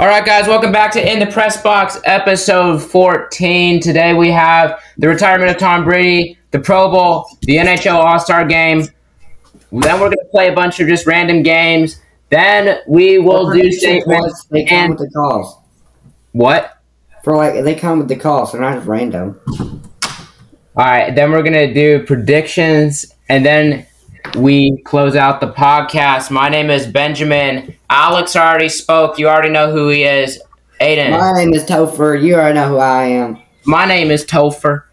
All right, guys, welcome back to In the Press Box, episode 14. Today we have the retirement of Tom Brady, the Pro Bowl, the NHL All Star game. Then we're going to play a bunch of just random games. Then we will do statements. They come And with the calls. what? For like, they come with the calls. They're not just random. All right, then we're going to do predictions. And then we close out the podcast. My name is Benjamin. Alex already spoke. You already know who he is. Aiden. My name is Topher. You already know who I am. My name is Topher.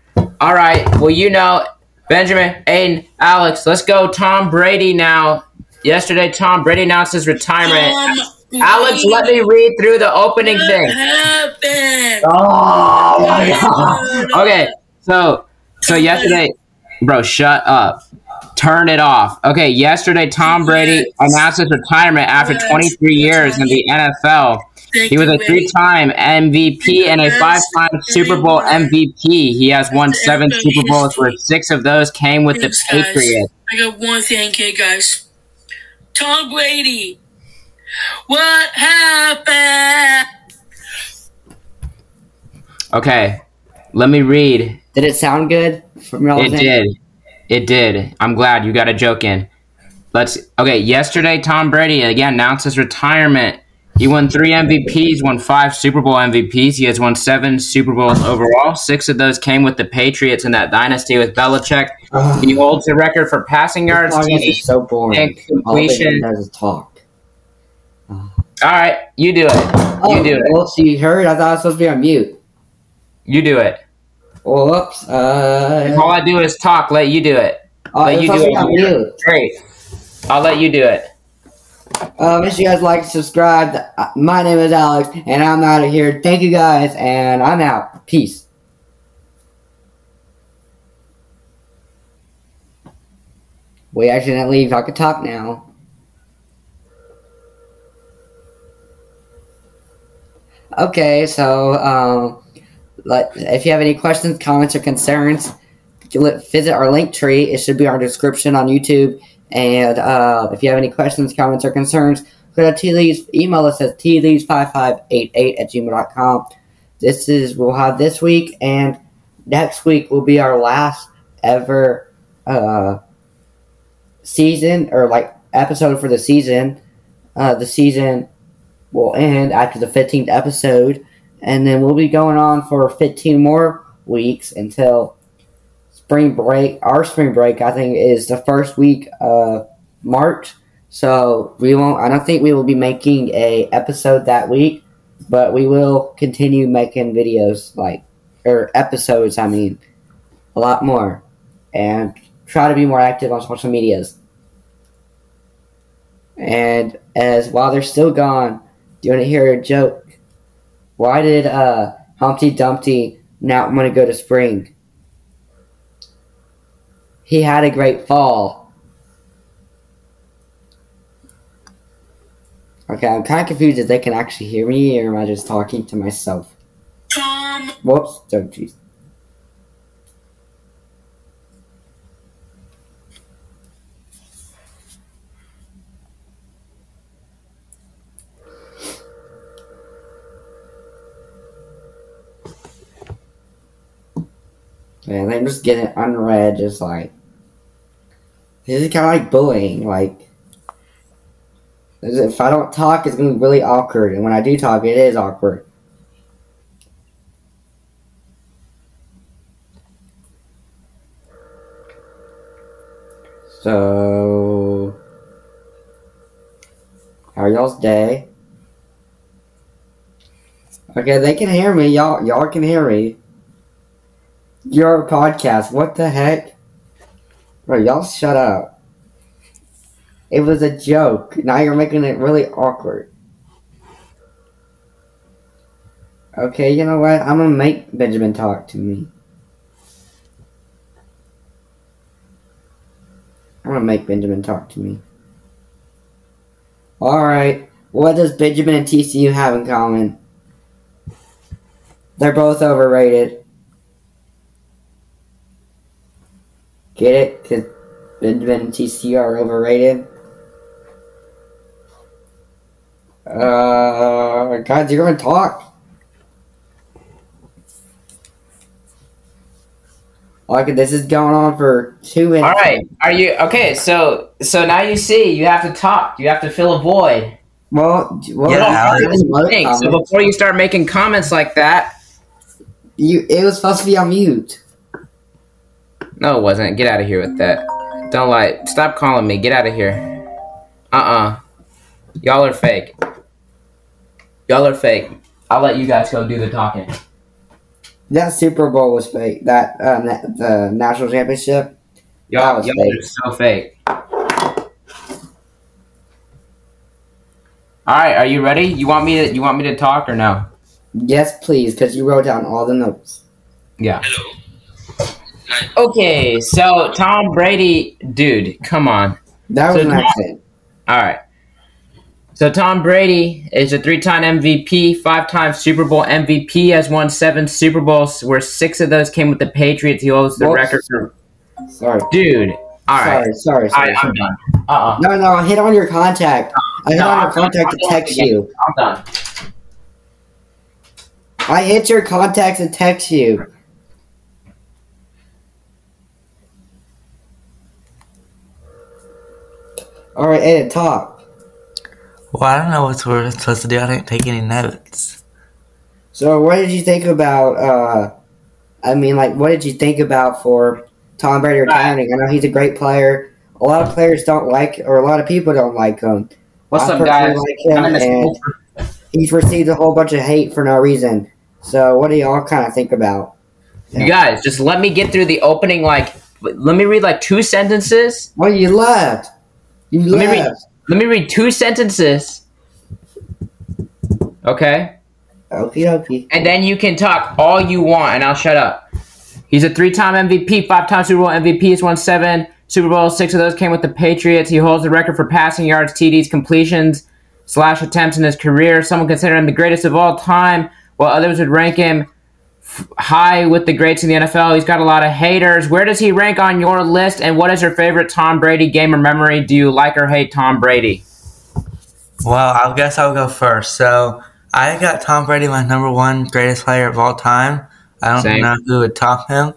All right. Well, you know, Benjamin, Aiden, Alex, let's go. Tom Brady now. Yesterday, Tom Brady announced his retirement. Alex, let me read through the opening thing. happened? Oh my god. Okay, so so yesterday, bro, shut up. Turn it off. Okay, yesterday Tom Brady announced his retirement after 23 years in the NFL. Thank He was a three-time MVP and a five-time Super Bowl MVP. He has won seven Super Bowls, where six of those came with the Thanks, guys. Patriots. I got one thing here, guys. Tom Brady. What happened? Okay, let me read. Did it sound good? From y'all It did. It did. I'm glad you got a joke in. Let's. Okay, yesterday Tom Brady again announced his retirement. He won three MVPs, won five Super Bowl MVPs. He has won seven Super Bowls overall. Six of those came with the Patriots in that dynasty with Belichick. Ugh, He holds the record for passing yards, this is so boring. and All completion. do is talk. All right, you do it. You oh, do it. Oh, Well, she heard. I thought I was supposed to be on mute. You do it. Whoops. Uh, All I do is talk. Let you do it. oh, let you do to be on it. Great. I'll let you do it. Uh, make sure you guys like, subscribe. Uh, My name is Alex, and I'm out of here. Thank you guys, and I'm out. Peace. We leave. I could talk now. Okay, so um, let, if you have any questions, comments, or concerns, visit our link tree. It should be our description on YouTube. And uh, if you have any questions, comments, or concerns, go to T Leaves, email us at tleaves5588 at gmail.com. This is, we'll have this week, and next week will be our last ever uh, season, or like episode for the season. Uh, the season will end after the 15th episode, and then we'll be going on for 15 more weeks until spring break. Our spring break, I think, is the first week of March. So we won't. I don't think we will be making a episode that week, but we will continue making videos like or episodes. I mean, a lot more, and try to be more active on social medias. And as while they're still gone, do you want to hear a joke? Why did uh, Humpty Dumpty not want to go to spring? He had a great fall. Okay, I'm kind of confused if they can actually hear me or am I just talking to myself? Whoops. Oh, jeez. Man, I'm just getting unread, just like. This is kind of like bullying. Like, if I don't talk, it's gonna be really awkward, and when I do talk, it is awkward. So, how are y'all's day? Okay, they can hear me. Y'all, y'all can hear me. Your podcast. What the heck? Bro, y'all shut up. It was a joke. Now you're making it really awkward. Okay, you know what? I'm gonna make Benjamin talk to me. I'm gonna make Benjamin talk to me. Alright. What does Benjamin and TCU have in common? They're both overrated. Get it? Because Benjamin and TCU are overrated. Uh, God, you're gonna talk. Like this is going on for two minutes. All right. Are you okay? So so now you see you have to talk. You have to fill a void. Well, well, Yeah, I Alex. didn't vote Thing. So before you start making comments like that, you, it was supposed to be on mute. No, it wasn't. Get out of here with that. Don't lie. Stop calling me. Get out of here. Uh uh Y'all are fake. Y'all are fake. I'll let you guys go do the talking. That Super Bowl was fake. That uh, na- the national championship. Y'all, was y'all fake. are so fake. All right, are you ready? You want me to you want me to talk or no? Yes, please, because you wrote down all the notes. Yeah. Hello. Okay, so Tom Brady, dude, come on. That was So an Tom- accident. All right. So Tom Brady is a three-time MVP, five-time Super Bowl MVP, has won seven Super Bowls, where six of those came with the Patriots. He holds the Whoops. record for Sorry. dude. All right, sorry, sorry, sorry. right, I'm done. Uh-uh. No, no, I hit on your contact. I hit No, on I'm your contact to text you. I'm done. I hit your contacts and text you. All right, Ed, talk. Well, I don't know what we're supposed to do. I didn't take any notes. So, what did you think about? uh I mean, like, what did you think about for Tom Brady retiring? I know he's a great player. A lot of players don't like, or a lot of people don't like him. What's I up, guys? Like him, I'm in the and he's received a whole bunch of hate for no reason. So, what do y'all kind of think about? You guys, just let me get through the opening. Like, let me read like two sentences. Well, you left. You Let me read- Let me read two sentences. Okay. Okie dokie. and then you can talk all you want, and I'll shut up. He's a three-time MVP, five-time Super Bowl MVP. He's won seven Super Bowls. Six of those came with the Patriots. He holds the record for passing yards, TDs, completions, slash attempts in his career. Someone consider him the greatest of all time, while others would rank him high with the greats in the NFL. He's got a lot of haters. Where does he rank on your list? And what is your favorite Tom Brady game or memory? Do you like or hate Tom Brady? Well, I guess I'll go first. So I got Tom Brady my number one greatest player of all time. I don't Same. know who would top him.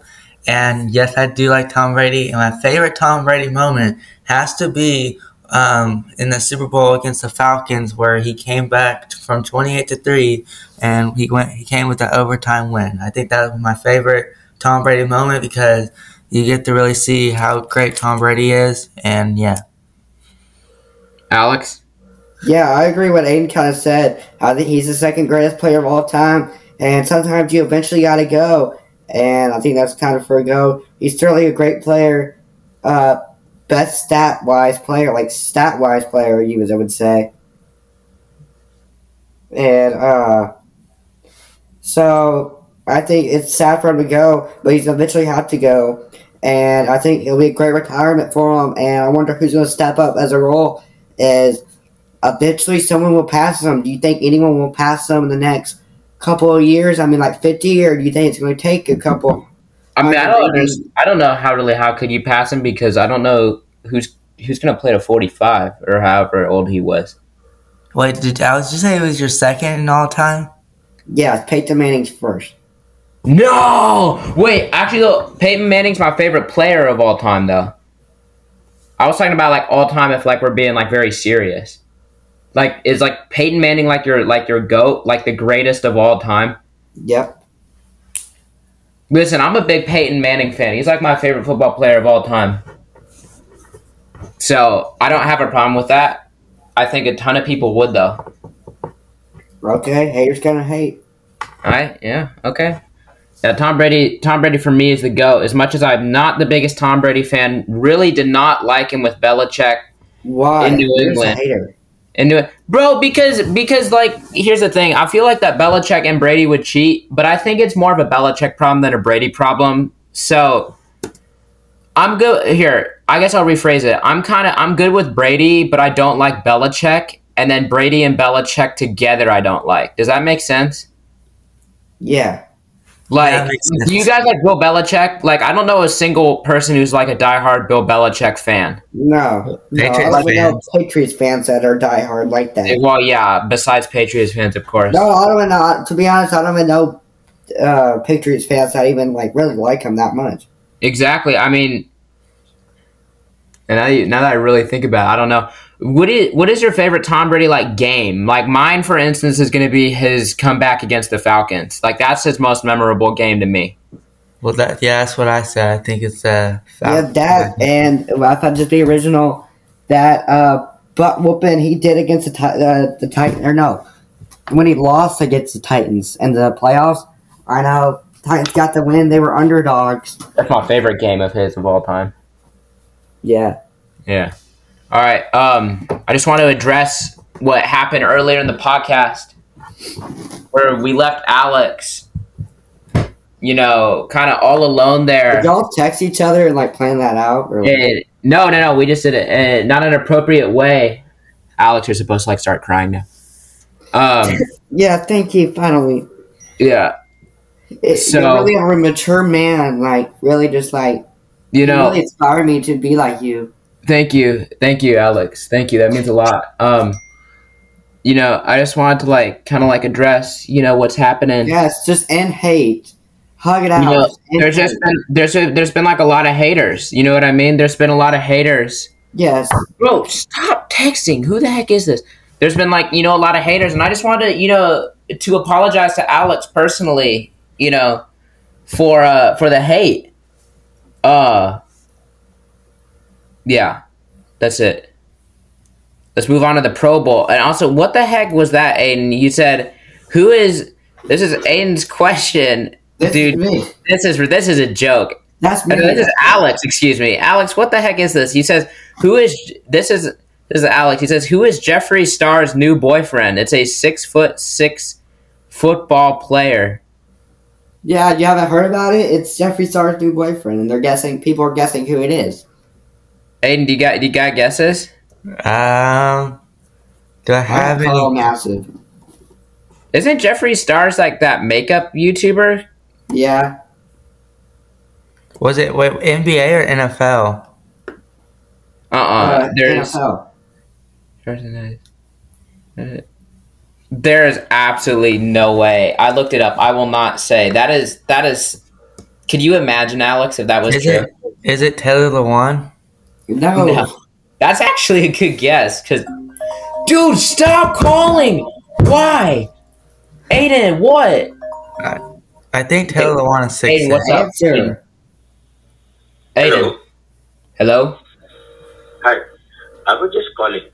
And yes, I do like Tom Brady. And my favorite Tom Brady moment has to be um, in the Super Bowl against the Falcons, where he came back from twenty-eight to three, and he went. He came with the overtime win. I think that was my favorite Tom Brady moment because you get to really see how great Tom Brady is. And yeah, Alex? Yeah, I agree with Aiden kind of said. I think he's the second greatest player of all time, and sometimes you eventually got to go. And I think that's kind of for a go. He's certainly a great player, uh, best stat wise player, like stat wise player, you as I would say. And uh, so I think it's sad for him to go, but he's eventually have to go. And I think it'll be a great retirement for him. And I wonder who's going to step up as a role. Is eventually someone will pass him. Do you think anyone will pass him in the next couple of years? I mean, like fifty, or do you think it's going to take a couple? I mean, I don't, Brady. understand, I don't know how really how could you pass him because I don't know who's who's gonna play to forty five or however old he was. wait, did Alex just say it was your second in all time? Yeah, Peyton Manning's first. No, wait. Actually, though, Peyton Manning's my favorite player of all time, though. I was talking about like all time if like we're being like very serious. Like is like Peyton Manning like your like your goat like the greatest of all time? Yep. Listen, I'm a big Peyton Manning fan. He's like my favorite football player of all time. So I don't have a problem with that. I think a ton of people would though. Okay, haters gonna hate. Alright, yeah, okay. Yeah, Tom Brady Tom Brady for me is the GOAT. As much as I'm not the biggest Tom Brady fan, really did not like him with Belichick Why? In New England. into it. Bro, because because like here's the thing. I feel like that Belichick and Brady would cheat, but I think it's more of a Belichick problem than a Brady problem. So I'm good here. I guess I'll rephrase it. I'm kind of I'm good with Brady, but I don't like Belichick. And then Brady and Belichick together, I don't like. Does that make sense? Yeah. Like, sense. do you guys like Bill Belichick? Like, I don't know a single person who's like a diehard Bill Belichick fan. No, no, Patriots I don't know fans. Patriots fans that are diehard like that. Well, yeah, besides Patriots fans, of course. No, I don't even know. To be honest, I don't even know uh, Patriots fans that even like really like him that much. Exactly. I mean, and now, you- now that I really think about it, I don't know. What is what is your favorite Tom Brady like game? Like mine, for instance, is going to be his comeback against the Falcons. Like that's his most memorable game to me. Well, that yeah, that's what I said. I think it's uh, Yeah, that and well, I thought just the original that uh, butt whooping he did against the Ti- uh, the Titan or no, when he lost against the Titans in the playoffs. I know Titans got the win. They were underdogs. That's my favorite game of his of all time. Yeah, Yeah. All right. Um, I just want to address what happened earlier in the podcast, where we left Alex, you know, kind of all alone there. did y'all text each other and like plan that out? Or, Eh, no, no, no. We just did it uh, not an appropriate way. Alex, you're supposed to like start crying now. Um, yeah, thank you. Finally, yeah. it, So- you're really a mature man. Like really, just like You know, really inspired me to be like you. Thank you, thank you, Alex. Thank you. That means a lot. Um, you know, I just wanted to like kind of like address, you know, what's happening. Yes, just end hate. Hug it out. You know, there's just been there's a, there's been like a lot of haters. You know what I mean? There's been a lot of haters. yes. Bro, stop texting. Who the heck is this? There's been like you know a lot of haters, and I just wanted to you know to apologize to Alex personally. You know, for uh for the hate. Uh. Yeah, that's it. Let's move on to the Pro Bowl, and also, what the heck was that, Aiden? You said, "Who is?" This is Aiden's question, This dude. is. This is this is a joke. That's me. This is Alex. Excuse me, Alex. What the heck is this? He says, "Who is this?" Is this is Alex? He says, "Who is Jeffree Star's new boyfriend?" It's a six foot six football player. Yeah, you haven't heard about it? It's Jeffree Star's new boyfriend, and they're guessing. People are guessing who it is. Aiden, do you got do you got guesses? Um, do I have I call any? massive. Isn't Jeffree Star's like that makeup YouTuber? Yeah, Was it wait, NBA or NFL? Uh uh uh, There's NFL. there is absolutely no way. I looked it up. I will not say that is that is. Could you imagine, Alex, if that was Is true? it is it Taylor Lewan? No. No. That's actually a good guess, cause dude, stop calling. Why, Aiden? What? I think Taylor Lewan is six. Aiden, what's up? Answer. Aiden. Hello. Hi, I was just calling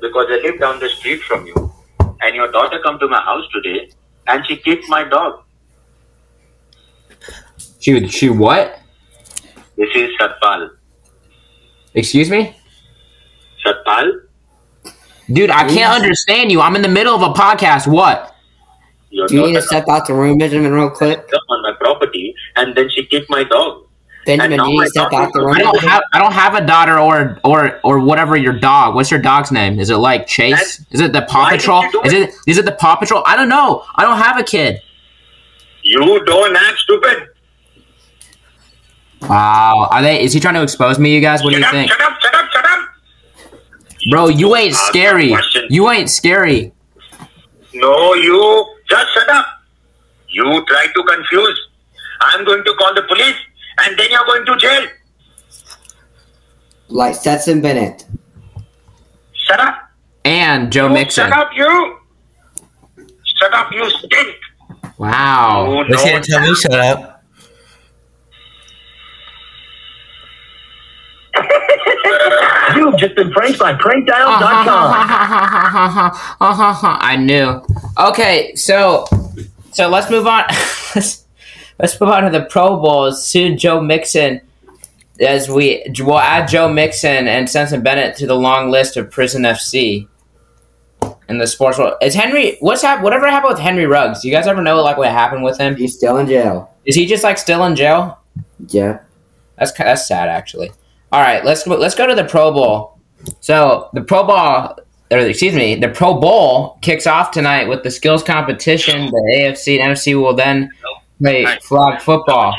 because I live down the street from you, and your daughter come to my house today, and she kicked my dog. She she what? This is Satpal. Excuse me, Satpal, dude. I can't understand you. I'm in the middle of a podcast. What? your Do you need to step out the room, Benjamin, real quick? on my property, and then she kicked my dog. Benjamin, do you need to step out the room? I don't have I don't have a daughter or or or whatever your dog. What's your dog's name? Is it like Chase? Is it the Paw Why Patrol? Is it? it is it the Paw Patrol? I don't know. I don't have a kid. You don't act stupid. Wow. Are they? Is he trying to expose me? You guys? What do you shut think, shut up, shut up, shut up. bro? You uh, ain't scary. a. You ain't scary. No, you just shut up. You try to confuse. I'm going to call the police, and then you're going to jail. Like Stetson Bennett. Shut up. And Joe You Mixon. Shut up, you. Shut up, you stink. Wow. You They know can't tell me shut up. You've just been pranked by prankdial.com. I knew. Okay, so so let's move on. let's, let's move on to the Pro Bowl. Soon, Joe Mixon, as we we'll add Joe Mixon and Stetson Bennett to the long list of Prison FC in the sports world. Is Henry? What's happened? Whatever happened with Henry Ruggs? Do you guys ever know like what happened with him? He's still in jail. Is he just like still in jail? Yeah. That's that's sad, actually. All right, let's go- let's go to the Pro Bowl. So the Pro Bowl, or excuse me, the Pro Bowl kicks off tonight with the skills competition. The AFC and NFC will then play flag football.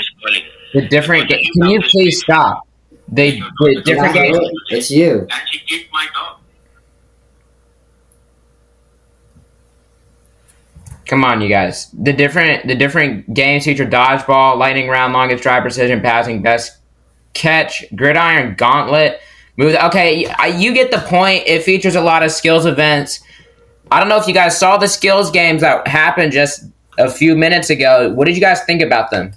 The different. Ga- Can you please stop? They the different Not games. It's you. And she kicked my dog. Come on, you guys. The different the different games feature dodgeball, lightning round, longest drive, precision passing, best catch, gridiron, gauntlet, move. Okay, you get the point. It features a lot of skills events. I don't know if you guys saw the skills games that happened just a few minutes ago. What did you guys think about them?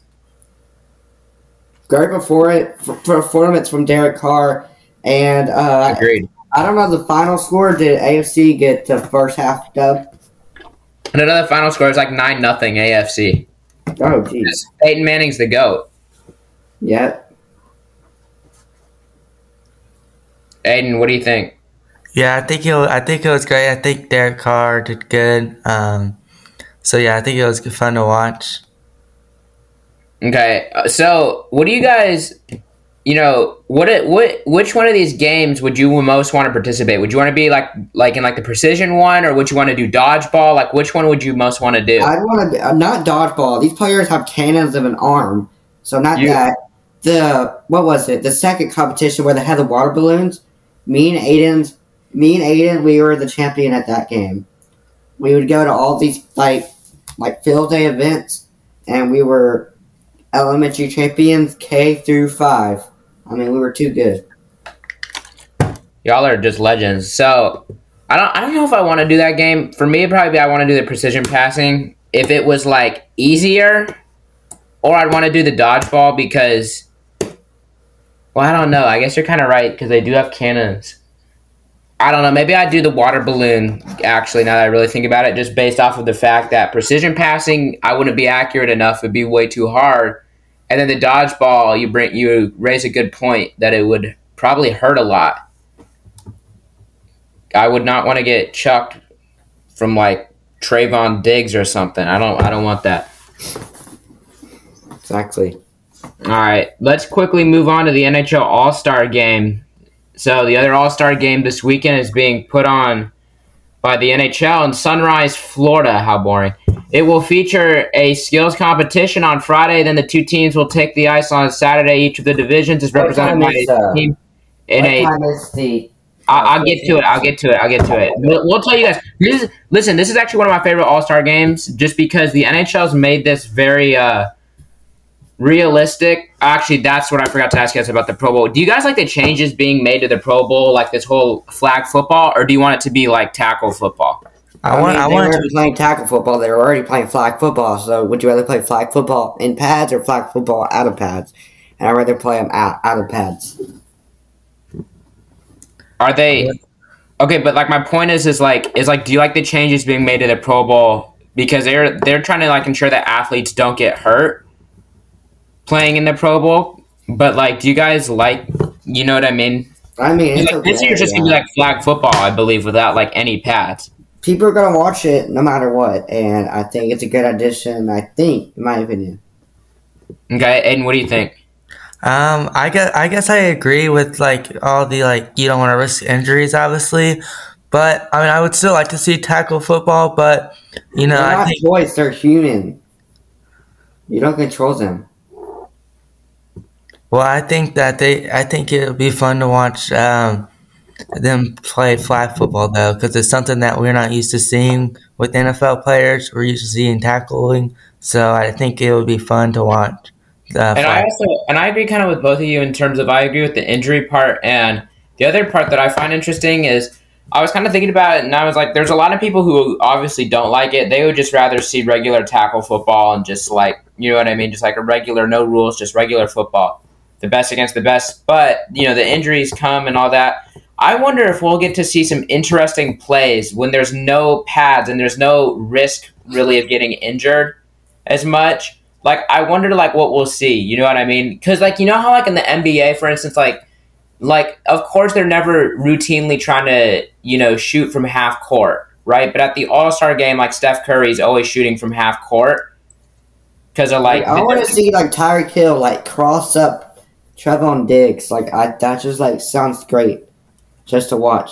Right before it, performance from Derek Carr, and uh, Agreed. I don't know the final score. Did AFC get the first half dub? And another final score is like nine nothing AFC. Oh, jeez. Peyton Manning's the goat. Yep. Aiden, what do you think? Yeah, I think it. Was, I think it was great. I think Derek Carr did good. Um, so yeah, I think it was fun to watch. Okay, uh, so what do you guys, you know, what what which one of these games would you most want to participate? Would you want to be like like in like the precision one, or would you want to do dodgeball? Like which one would you most want to do? I'd want to uh, not dodgeball. These players have cannons of an arm, so not You- that. The what was it? The second competition where they had the water balloons. Me and Aiden's, me and Aiden, we were the champion at that game. We would go to all these like like field day events, and we were elementary champions K through five. I mean, we were too good. Y'all are just legends. So I don't I don't know if I want to do that game. For me, it'd probably be I want to do the precision passing if it was like easier, or I'd want to do the dodgeball because. Well, I don't know. I guess you're kind of right because they do have cannons. I don't know. Maybe I'd do the water balloon. Actually, now that I really think about it, just based off of the fact that precision passing, I wouldn't be accurate enough. It'd be way too hard. And then the dodgeball, you bring you raise a good point that it would probably hurt a lot. I would not want to get chucked from like Trevon Diggs or something. I don't. I don't want that. Exactly. All right, let's quickly move on to the NHL All Star Game. So the other All Star Game this weekend is being put on by the NHL in Sunrise, Florida. How boring! It will feature a skills competition on Friday. Then the two teams will take the ice on Saturday. Each of the divisions is represented by is, a uh, team in a time is the? I'll, I'll get to it. I'll get to it. I'll get to it. We'll, we'll tell you guys. This is, listen, this is actually one of my favorite All Star games, just because the NHL's made this very uh, realistic. Actually, that's what I forgot to ask you guys about the Pro Bowl. Do you guys like the changes being made to the Pro Bowl, like this whole flag football, or do you want it to be like tackle football? I want. mean, I they want. weren't playing tackle football. They were already playing flag football. So, would you rather play flag football in pads or flag football out of pads? And I'd rather play them out, out of pads. Are they okay? But like my point is, is like, is like, do you like the changes being made to the Pro Bowl because they're they're trying to like ensure that athletes don't get hurt playing in the Pro Bowl? But like, do you guys like, you know what I mean? I mean, it's Like, this okay, year's just gonna be like flag football, I believe, without like any pads. people are gonna watch it no matter what, and I think it's a good addition. I think, in my opinion. Okay, and what do you think? Um, I guess I guess I agree with like all the like you don't want to risk injuries, obviously, but I mean I would still like to see tackle football, but you know they're I not think toys; they're human. You don't control them. Well I think that they I think it would be fun to watch um, them play flag football though because it's something that we're not used to seeing with NFL players. We're used to seeing tackling, so I think it would be fun to watch. Uh, And I also and I agree kind of with both of you in terms of I agree with the injury part and the other part that I find interesting is I was kind of thinking about it and I was like there's a lot of people who obviously don't like it. They would just rather see regular tackle football and just like you know what I mean, just like a regular no rules, just regular football. The best against the best. But, you know, the injuries come and all that. I wonder if we'll get to see some interesting plays when there's no pads and there's no risk really of getting injured as much. Like I wonder like what we'll see. You know what I mean? Because like you know how like in the NBA, for instance, like like of course they're never routinely trying to you know shoot from half court, right? But at the All Star game, like Steph Curry's always shooting from half court because of like Like, I want to see like Tyreek Hill like cross up Trevon Diggs. Like I, that just like sounds great, just to watch.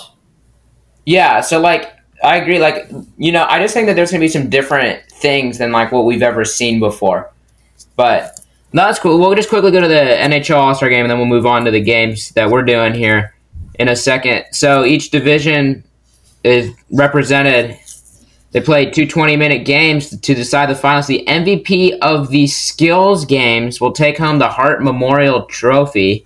Yeah, so like I agree. Like you know, I just think that there's gonna be some different things than like what we've ever seen before. But that's cool. We'll just quickly go to the NHL All Star game, and then we'll move on to the games that we're doing here in a second. So each division is represented. They played two 20 minute games to decide the finals. The MVP of the skills games will take home the Hart Memorial Trophy.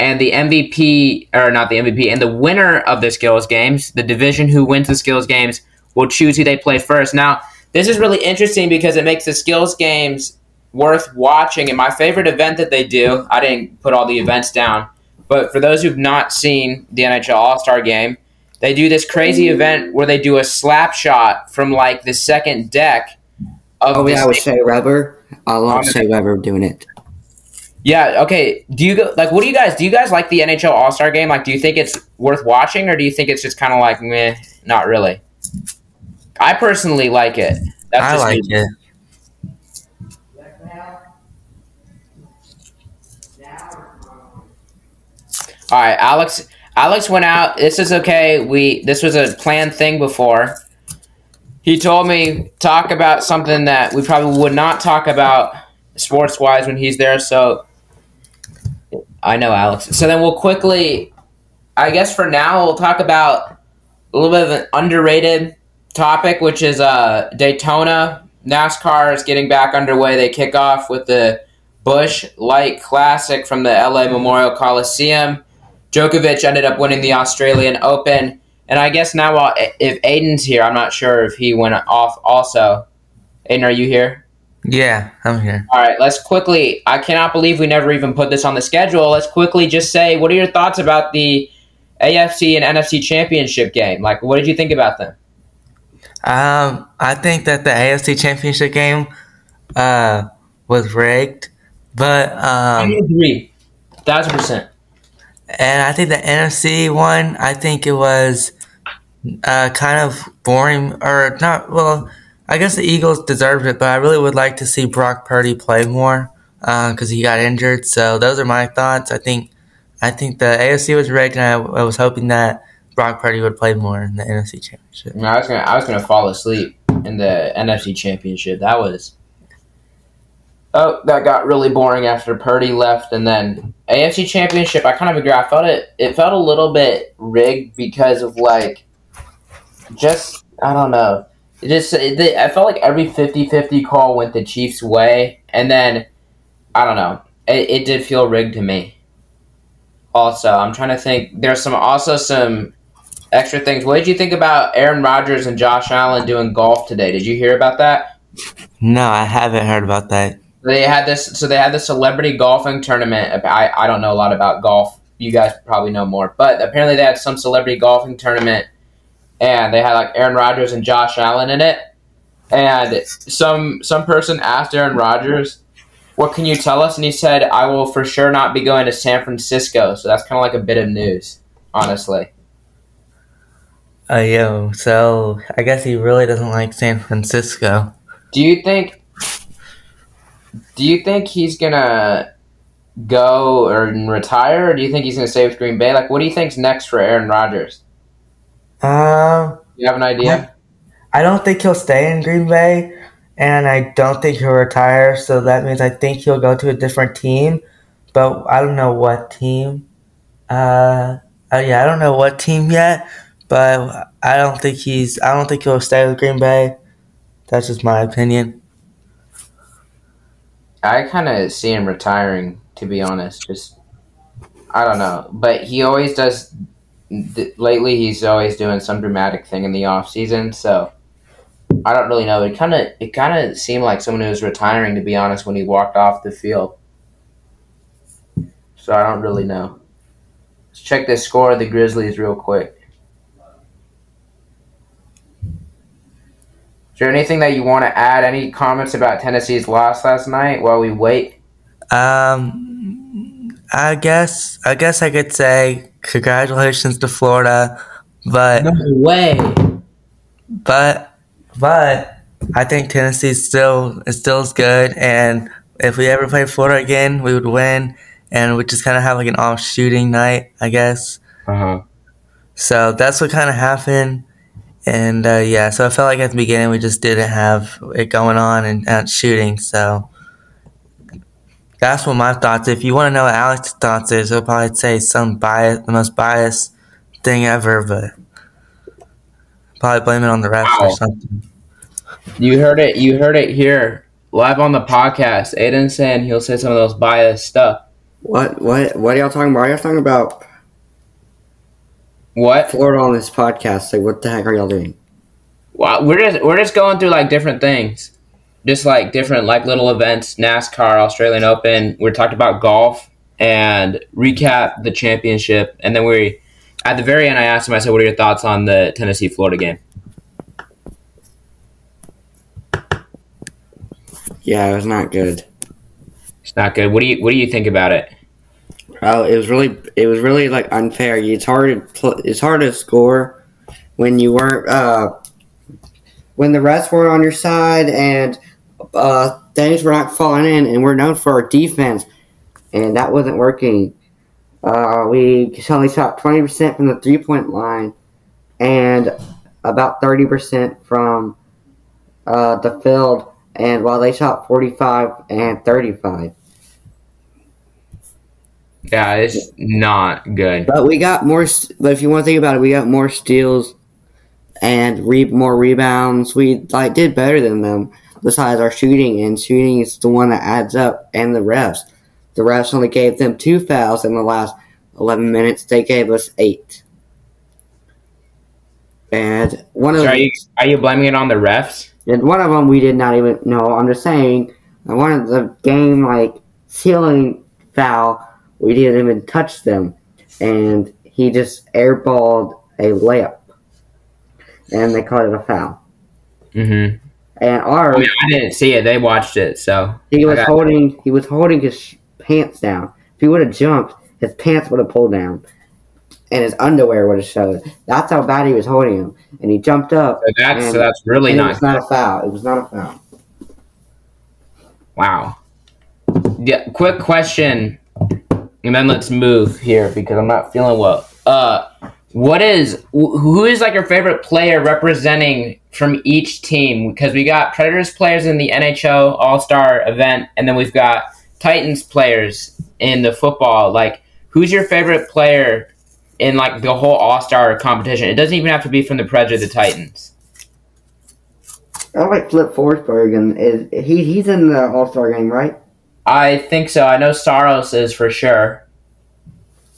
And the MVP, or not the MVP, and the winner of the skills games, the division who wins the skills games, will choose who they play first. Now, this is really interesting because it makes the skills games worth watching. And my favorite event that they do, I didn't put all the events down, but for those who've not seen the NHL All Star game, they do this crazy mm. event where they do a slap shot from like the second deck of Oh this yeah, would Shea Weber. I love Shea Weber doing it. Yeah. Okay. Do you go like? What do you guys? Do you guys like the NHL All Star Game? Like, do you think it's worth watching, or do you think it's just kind of like meh? Not really. I personally like it. That's I just like me. it. All right, Alex. Alex went out. This is okay. We this was a planned thing before. He told me talk about something that we probably would not talk about sports wise when he's there. So I know Alex. So then we'll quickly, I guess for now we'll talk about a little bit of an underrated topic, which is uh, Daytona. NASCAR is getting back underway. They kick off with the Busch Light Classic from the LA Memorial Coliseum. Djokovic ended up winning the Australian Open. And I guess now, while if Aiden's here, I'm not sure if he went off also. Aiden, are you here? Yeah, I'm here. All right, let's quickly. I cannot believe we never even put this on the schedule. Let's quickly just say, what are your thoughts about the AFC and NFC championship game? Like, what did you think about them? Um, I think that the AFC Championship game uh, was rigged, but I um, agree, thousand percent. And I think the NFC one, I think it was uh, kind of boring, or not. Well, I guess the Eagles deserved it, but I really would like to see Brock Purdy play more because he got injured. So those are my thoughts. I think I think the AFC was rigged, and I, I was hoping that Brock Purdy would play more in the NFC Championship. I was gonna, I was gonna fall asleep in the NFC championship. That was. Oh, that got really boring after Purdy left, and then AFC Championship. I kind of agree. I felt it. It felt a little bit rigged because of like, just I don't know. It just it, I felt like every 50-50 call went the Chiefs' way, and then I don't know. It, it did feel rigged to me. Also, I'm trying to think. There's some also some extra things. What did you think about Aaron Rodgers and Josh Allen doing golf today? Did you hear about that? No, I haven't heard about that. They had this. So they had this celebrity golfing tournament. I I don't know a lot about golf. You guys probably know more, but apparently they had some celebrity golfing tournament, and they had like Aaron Rodgers and Josh Allen in it. And some some person asked Aaron Rodgers, "What can you tell us?" And he said, "I will for sure not be going to San Francisco." So that's kind of like a bit of news, honestly. Oh, yo, so I guess he really doesn't like San Francisco. Do you think? Do you think he's gonna go or retire, or do you think he's gonna stay with Green Bay? Like, what do you think's next for Aaron Rodgers? Um, You have an idea? I don't think he'll stay in Green Bay, and I don't think he'll retire. So that means I think he'll go to a different team, but I don't know what team. Uh, uh, yeah, I don't know what team yet, but I don't think he's. I don't think he'll stay with Green Bay. That's just my opinion. I kind of see him retiring, to be honest. Just, I don't know, but he always does. Th- lately, he's always doing some dramatic thing in the off season, so I don't really know. It kind of it kind of seemed like someone who was retiring, to be honest, when he walked off the field. So I don't really know. Let's check the score of the Grizzlies real quick. Is there anything that you want to add? Any comments about Tennessee's loss last night while we wait? Um, I guess. I guess I could say congratulations to Florida, but. No way. but but I think Tennessee still is still as good, and if we ever play Florida again, we would win, and we just kind of have like an off shooting night, I guess. Uh huh. So that's what kind of happened, and uh, yeah, so I felt like at the beginning we just didn't have it going on and not shooting, so That's what my thoughts. If you want to know what Alex's thoughts is, he'll probably say some bias, the most biased thing ever, but probably blame it on the refs Wow. or something. You heard it. You heard it here live on the podcast. Aiden saying he'll say some of those biased stuff. What what what are y'all talking about? Are y'all talking about What? Florida on this podcast? Like, what the heck are y'all doing? Wow, we're just we're just going through like different things, just like different like little events, NASCAR, Australian Open. We talked about golf and recap the championship, and then we at the very end I asked him. I said, "What are your thoughts on the Tennessee Florida game?" Yeah, it was not good. It's not good. What do you What do you think about it? Oh, it was really it was really like unfair. It's hard to pl- it's hard to score when you weren't uh when the refs weren't on your side and uh things were not falling in and we're known for our defense and that wasn't working. Uh, we only shot twenty percent from the three point line and about thirty percent from uh, the field and while they shot forty five and thirty five. Yeah, it's not good. But we got more. But if you want to think about it, we got more steals and re- more rebounds. We like did better than them. Besides our shooting, and shooting is the one that adds up. And the refs, the refs only gave them two fouls in the last eleven minutes. They gave us eight. And one of So are you Are you blaming it on the refs? and one of them we did not even know. I'm just saying, and one of the game like ceiling foul, we didn't even touch them, and he just airballed a layup, and they called it a foul. Mm-hmm. And our I, mean, I didn't see it. They watched it, so he was holding he was holding his pants down. If he would have jumped, his pants would have pulled down, and his underwear would have showed. That's how bad he was holding him, and he jumped up. so that's so that's really and it not was not a foul. It was not a foul. Wow. Yeah, quick question, and then let's move here because I'm not feeling well. Uh, what is who is like your favorite player representing from each team? Because we got Predators players in the NHL All Star event, and then we've got Titans players in the football. Like, who's your favorite player in like the whole All Star competition? It doesn't even have to be from the Predators or the Titans. I like Flip Forsberg, and is he he's in the All Star game, right? I think so. I know Saros is for sure.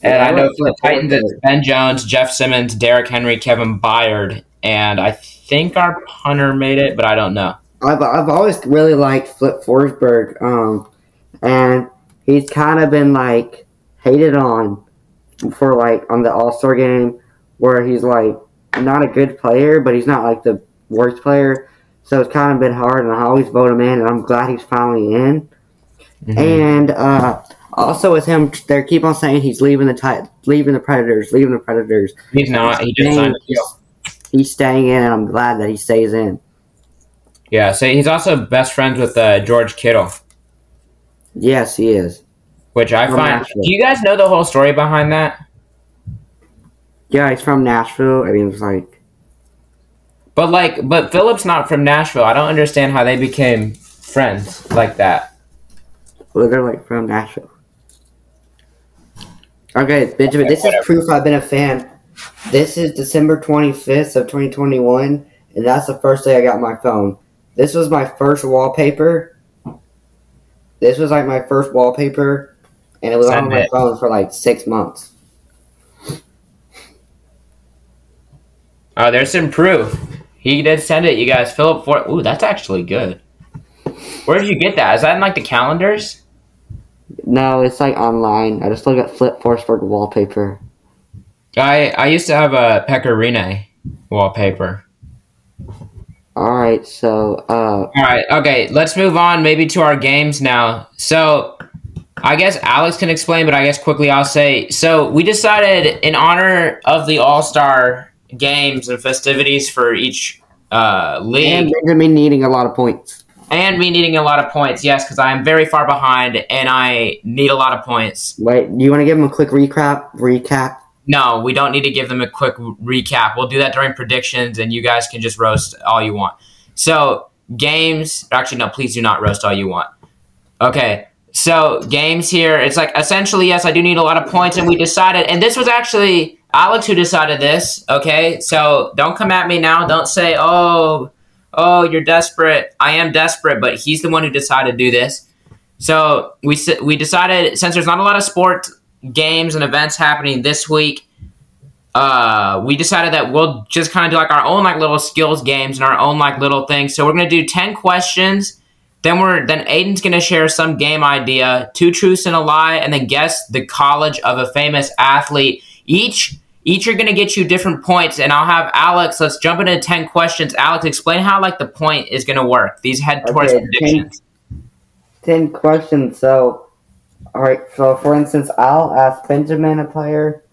And Yeah, I I know for the Titans, it's Ben Jones, Jeff Simmons, Derrick Henry, Kevin Byard, and I think our punter made it, but I don't know. I've I've always really liked Flip Forsberg, um, and he's kind of been like hated on for like on the All Star game, where he's like not a good player, but he's not like the worst player. So it's kind of been hard, and I always vote him in, and I'm glad he's finally in. Mhm. And uh, also with him, they keep on saying he's leaving the tit- leaving the Predators, leaving the Predators. He's not. He just signed a deal. He's staying in, and I'm glad that he stays in. Yeah, so he's also best friends with uh, George Kittle, Yes, he is. which I From find. Nashville. Do you guys know the whole story behind that? Yeah, he's from Nashville. I mean, it's like But like, but Philip's not from Nashville. I don't understand how they became friends like that. They're like from Nashville. Okay, Benjamin, this is proof I've been a fan. This is December 25th of 2021, and that's the first day I got my phone. This was my first wallpaper. This was like my first wallpaper, and it was Send on my it. phone for like six months. Oh, there's some proof. He did send it, you guys. Philip for Ooh, that's actually good. Where did you get that? Is that in like the calendars? No, it's like online. I just look at Flip Forsberg wallpaper. I I used to have a Pekka Rinne wallpaper. All right, so uh, All right, okay, let's move on maybe to our games now. So, I guess Alex can explain, but I guess quickly I'll say. So, we decided in honor of the All Star games and festivities for each uh, league, and Benjamin needing a lot of points. And me needing a lot of points. Yes, because I am very far behind and I need a lot of points. Wait, do you want to give them a quick recap? Recap. No, we don't need to give them a quick recap. We'll do that during predictions, and you guys can just roast all you want. So, games. Actually, no, please do not roast all you want. Okay, So games here, it's like essentially yes, I do need a lot of points, and we decided, and this was actually Alex who decided this. Okay, so don't come at me now. Don't say oh oh you're desperate. I am desperate, but he's the one who decided to do this. So we we decided since there's not a lot of sport games and events happening this week, uh, we decided that we'll just kind of do like our own like little skills games and our own like little things. So we're gonna do ten questions. Then we're then Aiden's gonna share some game idea, two truths and a lie, and then guess the college of a famous athlete. Each each are gonna get you different points, and I'll have Alex. Let's jump into ten questions. Alex, explain how like the point is gonna work. These head towards Okay, predictions. 10 questions. So, all right. So, for instance, I'll ask Benjamin a player.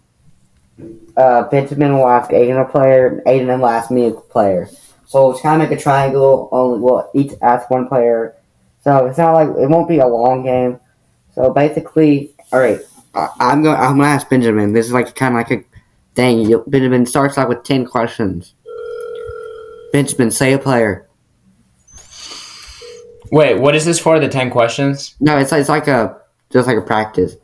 Uh, Benjamin will ask Aiden a player. Aiden will ask me a player. So it's kind of like a triangle. Only we'll each ask one player. So it's not like it won't be a long game. So basically, all right. I, I'm going. I'm gonna ask Benjamin. This is like kind of like a thing. You, Benjamin starts out with ten questions. Benjamin, say a player. Wait, what is this for? The ten questions? No, it's it's like a just like a practice.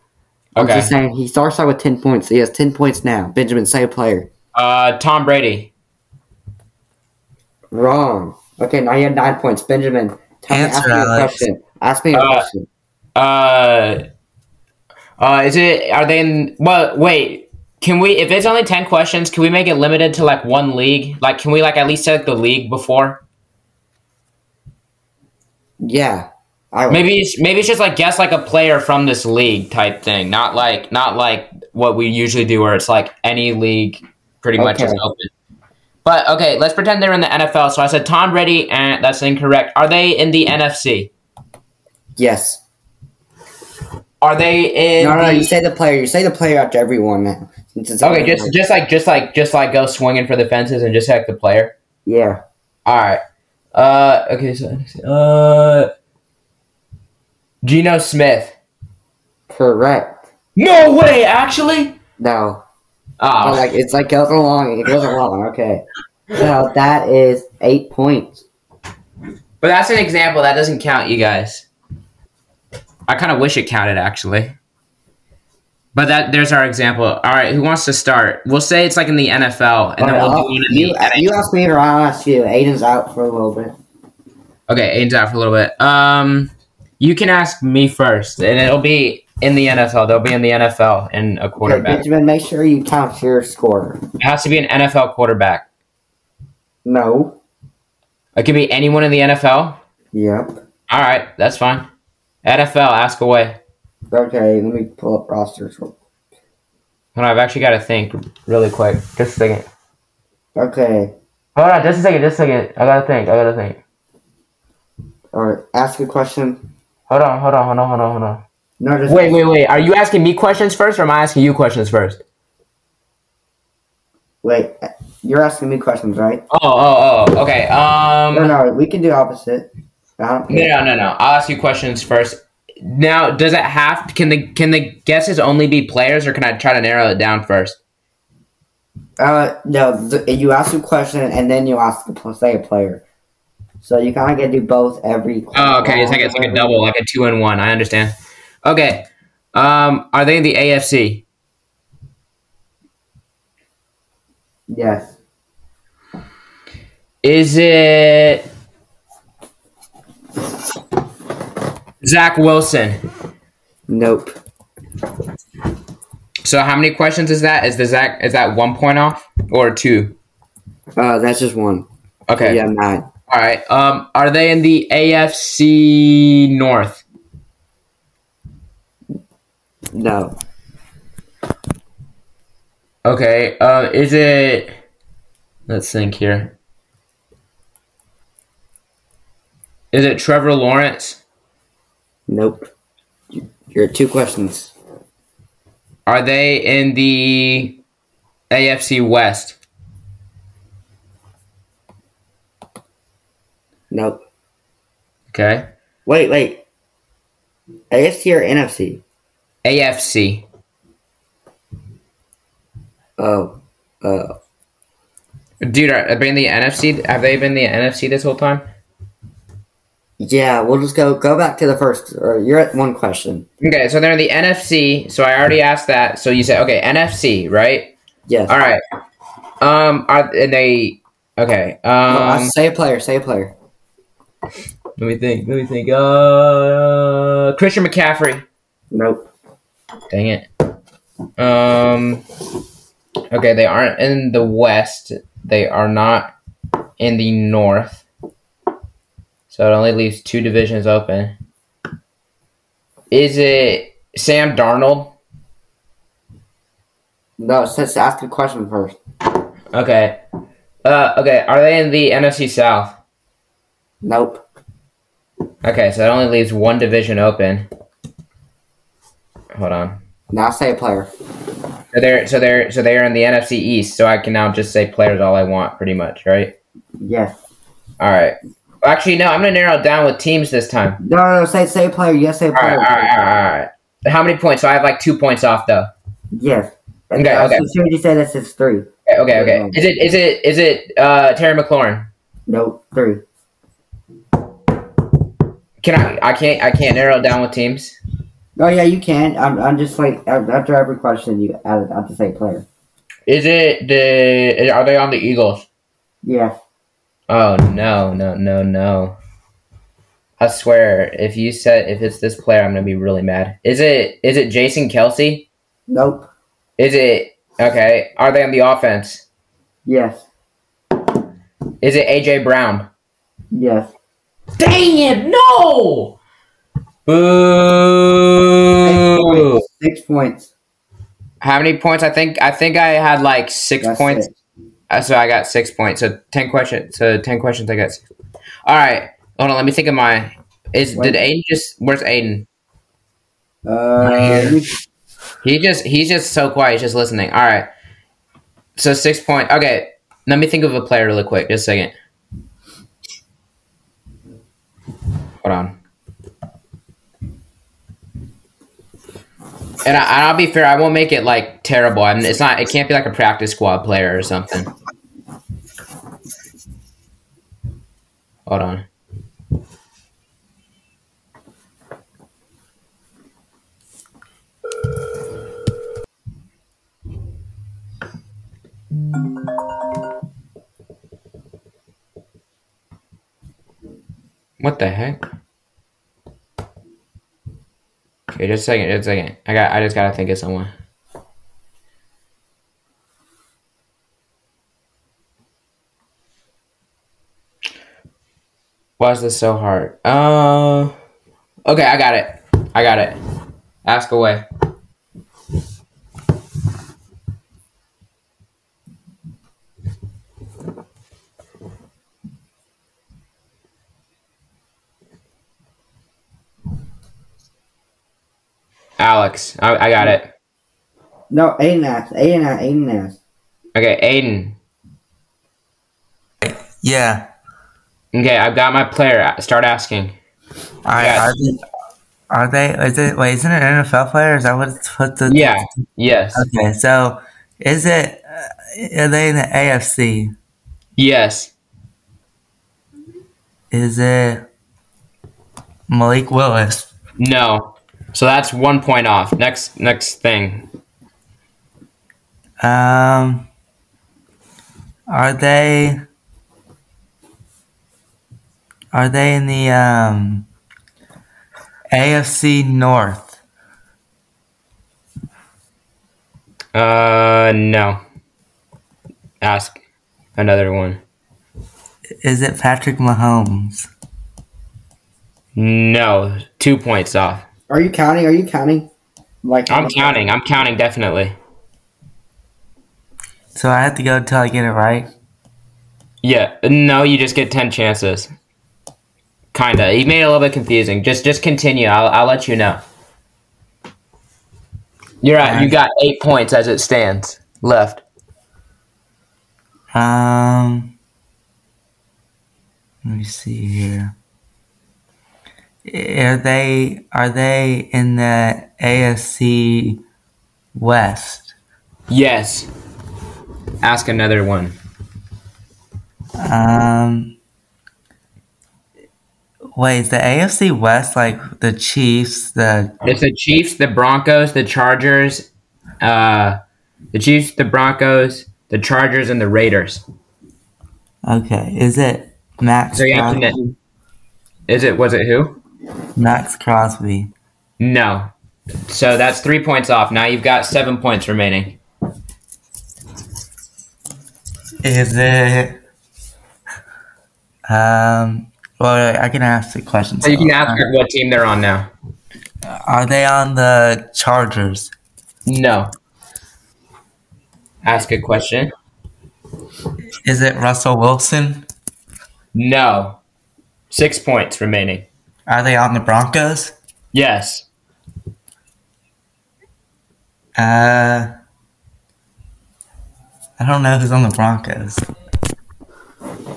I'm Okay. just saying he starts out with ten points. He has ten points now. Benjamin, say a player. Uh, Tom Brady. Wrong. Okay, now you have nine points. Benjamin, tell me, Answer, ask me a question. Ask me a Uh, question. Uh, uh, is it? Are they in? Well, wait. Can we? If it's only ten questions, can we make it limited to like one league? Like, can we like at least set the league before? Yeah. I. Maybe it's, maybe it's just like guess like a player from this league type thing, not like not like what we usually do, where it's like any league pretty much is open. But okay, let's pretend they're in the NFL. So I said Tom Brady, and that's incorrect. Are they in the NFC? Yes. Are they in? No, no, the- you say the player. You say the player after everyone now. Since it's Okay, just just like just like just like go swinging for the fences and just like the player. yeah. All right. Uh. Okay. So. Uh. Geno Smith. Correct. No way. Actually. No. Oh. But like it's like goes along. It goes along. Okay. So that is eight points. but that's an example. That doesn't count, you guys. I kind of wish it counted actually. But that there's our example. All right. Who wants to start? We'll say it's like in the NFL, and then we'll I'll- do one in you, the. you ask me or I'll ask you. Aiden's out for a little bit. Okay, Aiden's out for a little bit. Um, you can ask me first, and it'll be in the NFL. They'll be in the NFL in a Okay, quarterback. Benjamin, make sure you count your score. It has to be an NFL quarterback. No. It could be anyone in the NFL. Yep. All right, that's fine. NFL, ask away. Okay, let me pull up rosters. Hold on, I've actually got to think really quick. Just a second. Okay. Hold on, just a second, just a second. I gotta think. I gotta think. All right. Ask a question. Hold on, hold on, hold on, hold on, hold on. No, just Wait, wait, wait. Are you asking me questions first, or am I asking you questions first? Wait. You're asking me questions, right? Oh, oh, oh. Okay. Um. No, no. We can do opposite. No, no, no, no. I'll ask you questions first. Now, does it have? Can the can the guesses only be players, or can I try to narrow it down first? Uh, no. th- you ask a question and then you ask the say a player. So you kind of get to do both every. Oh, okay. It's like it's like a double, like a two and one. I understand. Okay. Um, are they in the AFC? Yes. Is it Zach Wilson? Nope. So how many questions is that? Is the Zach is that one point off or two? Uh, that's just one. Okay. Yeah, nine. All right. Um, are they in the AFC North? No. Okay. Uh, is it? Let's think here. Is it Trevor Lawrence? Nope. You- You're two questions. Are they in the AFC West? Nope. Okay. Wait, wait. AFC or NFC? AFC. Oh. Uh, Dude, are they in the NFC? Have they been the NFC this whole time? Yeah, we'll just go go back to the first. Or you're at one question. Okay, so they're in the NFC. So I already asked that. So you said okay, NFC, right? Yes. All right. Um, are and they okay? No, Um, say a player. Say a player. let me think. Let me think. Uh, Christian McCaffrey. Nope. Dang it. Um. Okay, they aren't in the West. They are not in the North. So it only leaves two divisions open. Is it Sam Darnold? No, let's ask a question first. Okay. Uh, okay. Are they in the NFC South? Nope. Okay, so that only leaves one division open. Hold on. Now say a player. So they're so they're so they're in the NFC East. So I can now just say players all I want, pretty much, right? Yes. All right. Actually, no. I'm gonna narrow it down with teams this time. No, no, no. Say say player. Yes, say a All right, player. all right, all right, all right. How many points? So I have like two points off, though. Yes. Okay, As okay. soon as you say this, it's three. Okay, okay. okay. Is it is it is it uh, Terry McLaurin? Nope. Three. Can I? I can't. I can't narrow it down with teams. Oh yeah, you can. I'm, I'm just like after every question, you add, I have to say player. Is it the? Are they on the Eagles? Yeah. Oh no, no, no, no. I swear, if you said if it's this player, I'm gonna be really mad. Is it is it Jason Kelce? Nope. Is it okay? Are they on the offense? Yes. Is it AJ Brown? Yes. Dang it, no! Boo! Six points. How many points? I think I think I had like six That's points. it. Uh, So I got six points. So ten questions. So ten questions. I got. Six. All right. Hold on. Let me think of my. Is Wait. did Aiden just? Where's Aiden? Uh, He just he's just so quiet. He's just listening. All right. So six point. Okay. Let me think of a player really quick. Just a second. Hold on. And, I, and I'll be fair. I won't make it like terrible. I mean, it's not. It can't be like a practice squad player or something. Hold on. What the heck? Okay, just a second, just a second. I got I just gotta think of someone. Why is this so hard? Uh Okay, I got it. I got it. Ask away. Alex, I, I got it. no, Aiden asked. Aiden asked. Aiden asked. Okay, Aiden. Yeah. Okay, I've got my player. Start asking. Are, Yeah. are they? Are they? Is it? Wait, isn't it an NFL player? Is that what it's put the? Yeah. Yes. Okay, so is it? Uh, are they in the AFC? Yes. Is it Malik Willis? No. So that's one point off. Next next thing. Um, are they? Are they in the um AFC North? Uh no. Ask another one. Is it Patrick Mahomes? No. Two points off. Are you counting? Are you counting? Like I'm counting. I'm counting definitely. So I have to go until I get it right. Yeah. No, you just get ten chances. Kinda. You made it a little bit confusing. Just just continue. I'll I'll let you know. You're right. You got eight points as it stands left. Um, let me see here. Are they are they in the AFC West? Yes. Ask another one. Um, Wait, is the AFC West like the Chiefs, the It's the Chiefs, the Broncos, the Chargers, uh, the Chiefs, the Broncos, the Chargers, and the Raiders. Okay, is it Max So you have to Is it? Was it who? Maxx Crosby. No. So that's three points off. Now you've got seven points remaining. Is it um well I can ask the question. So you can ask her what team they're on now. Are they on the Chargers? No. Ask a question. Is it Russell Wilson? No. Six points remaining. Are they on the Broncos? Yes. Uh I don't know who's on the Broncos.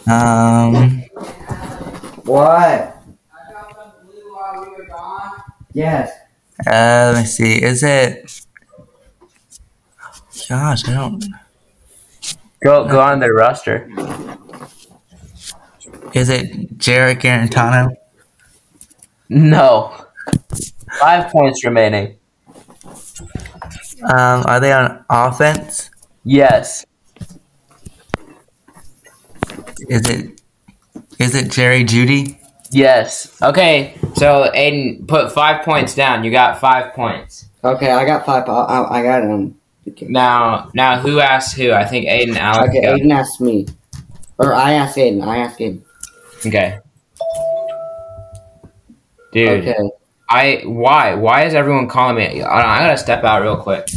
Um What? Yes. uh let me see. Is it Gosh, I don't Go go on their roster. Is it Jarrett Guarantano? No. Five points remaining. Um, are they on offense? Yes. Is it is it Jerry Jeudy? Yes. Okay. So Aiden, put five points down. You got five points. Okay, I got five. I, I I got him. Okay, Now, now who asked who? I think Aiden, Alex. okay go. Aiden asked me. Or I asked Aiden. I asked Aiden. Okay. Dude, Okay. I why why is everyone calling me? I, I gotta step out real quick.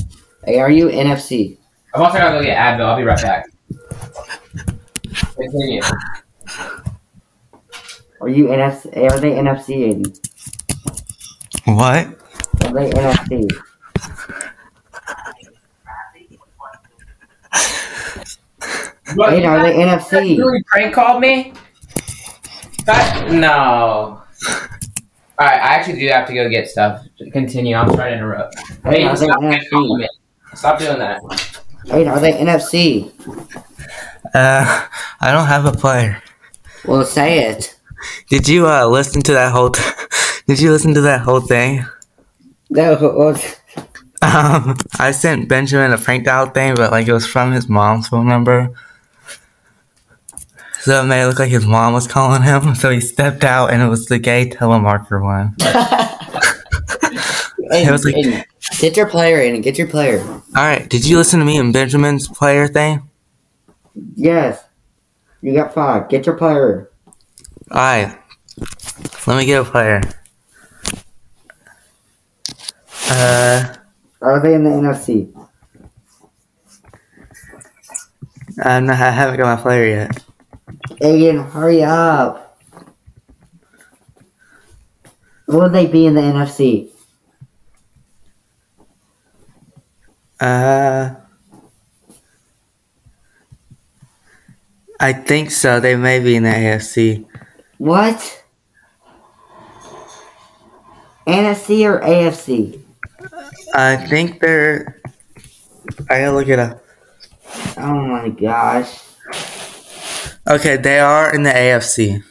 Hey, are you NFC? I'm also gonna go get Advil. I'll be right back. Continue. Are you NFC? Are they NFC, Aiden? What? Are they NFC? What, Aiden, are they You NFC? really prank called me? That, no. All right, I actually do have to go get stuff. Continue. I'm sorry to interrupt. Hey, Aiden, are they stop, NFC? stop doing that. Aiden, are they NFC? Uh, I don't have a player. Well, say it. Did you uh listen to that whole? T- did you listen to that whole thing? No, well, Um, I sent Benjamin a pranked out thing, but like it was from his mom's phone number. So it made it look like his mom was calling him. So he stepped out, and it was the gay telemarker one. Aiden, It was like- get your player, Aiden. Get your player. All right, did you listen to me and Benjamin's player thing? Yes. You got five. Get your player. All right, let me get a player. Uh, Are they in the NFC? I'm not, I haven't got my player yet. Aiden, hurry up. Will they be in the NFC? Uh, I think so. They may be in the AFC. What? NFC or AFC? I think they're. I gotta look it up. Oh my gosh. Okay, they are in the AFC.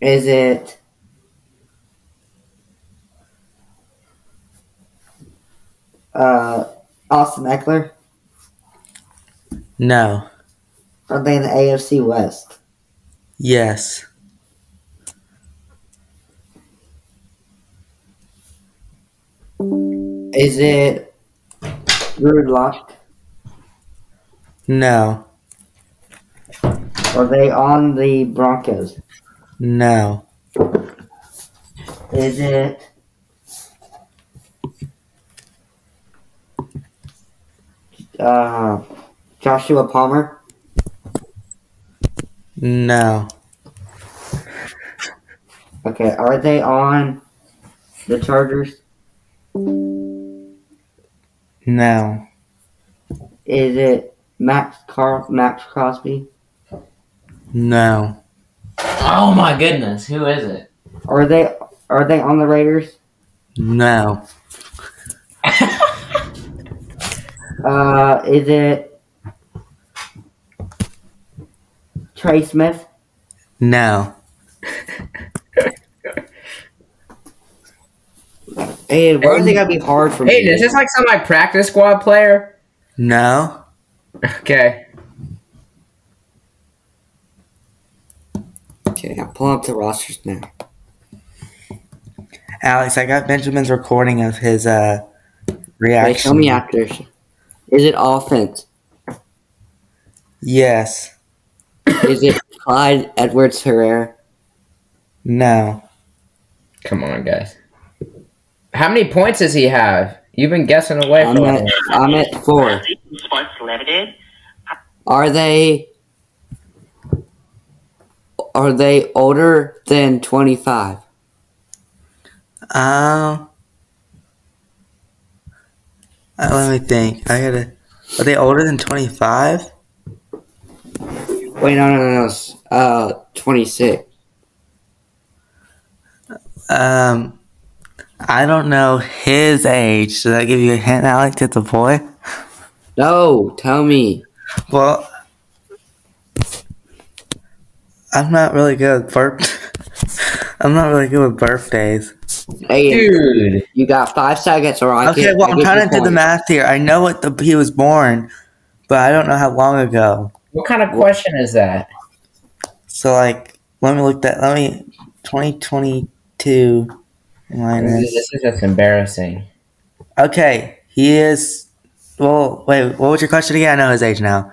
Is it uh Austin Ekeler? No. Are they in the AFC West? Yes. Is it Drew Lock? No. Are they on the Broncos? No. Is it uh Joshua Palmer? No. Okay, are they on the Chargers? No. Is it Max Car Maxx Crosby? No. Oh my goodness, who is it? Are they are they on the Raiders? No. Uh, is it Trey Smith? No. Hey, why is it gotta be hard for me? Hey, is this like some like practice squad player? No. Okay. Okay, I'm pulling up the rosters now. Alex, I got Benjamin's recording of his uh Wait, reaction. show me actors. Is it offense? Yes. Is it Clyde Edwards-Helaire? No. Come on, guys. How many points does he have? You've been guessing away I'm for at, while. I'm at four. Sports Limited. Are they are they older than 25? Um. uh, let me think. I gotta. Are they older than twenty five? Wait, no, no, no, no. Uh, 26. Um. I don't know his age. Should I give you a hint, Alex? It's a boy. No, tell me. Well, I'm not really good with birth. I'm not really good with birthdays. Hey, Dude. you got five seconds, or I Okay, get, well, I I'm trying your to do the math here. I know what the he was born, but I don't know how long ago. What kind of question is that? So, like, let me look that. Let me 2022 minus. This is just embarrassing. Okay, he is. Well, wait. What was your question again? I know his age now.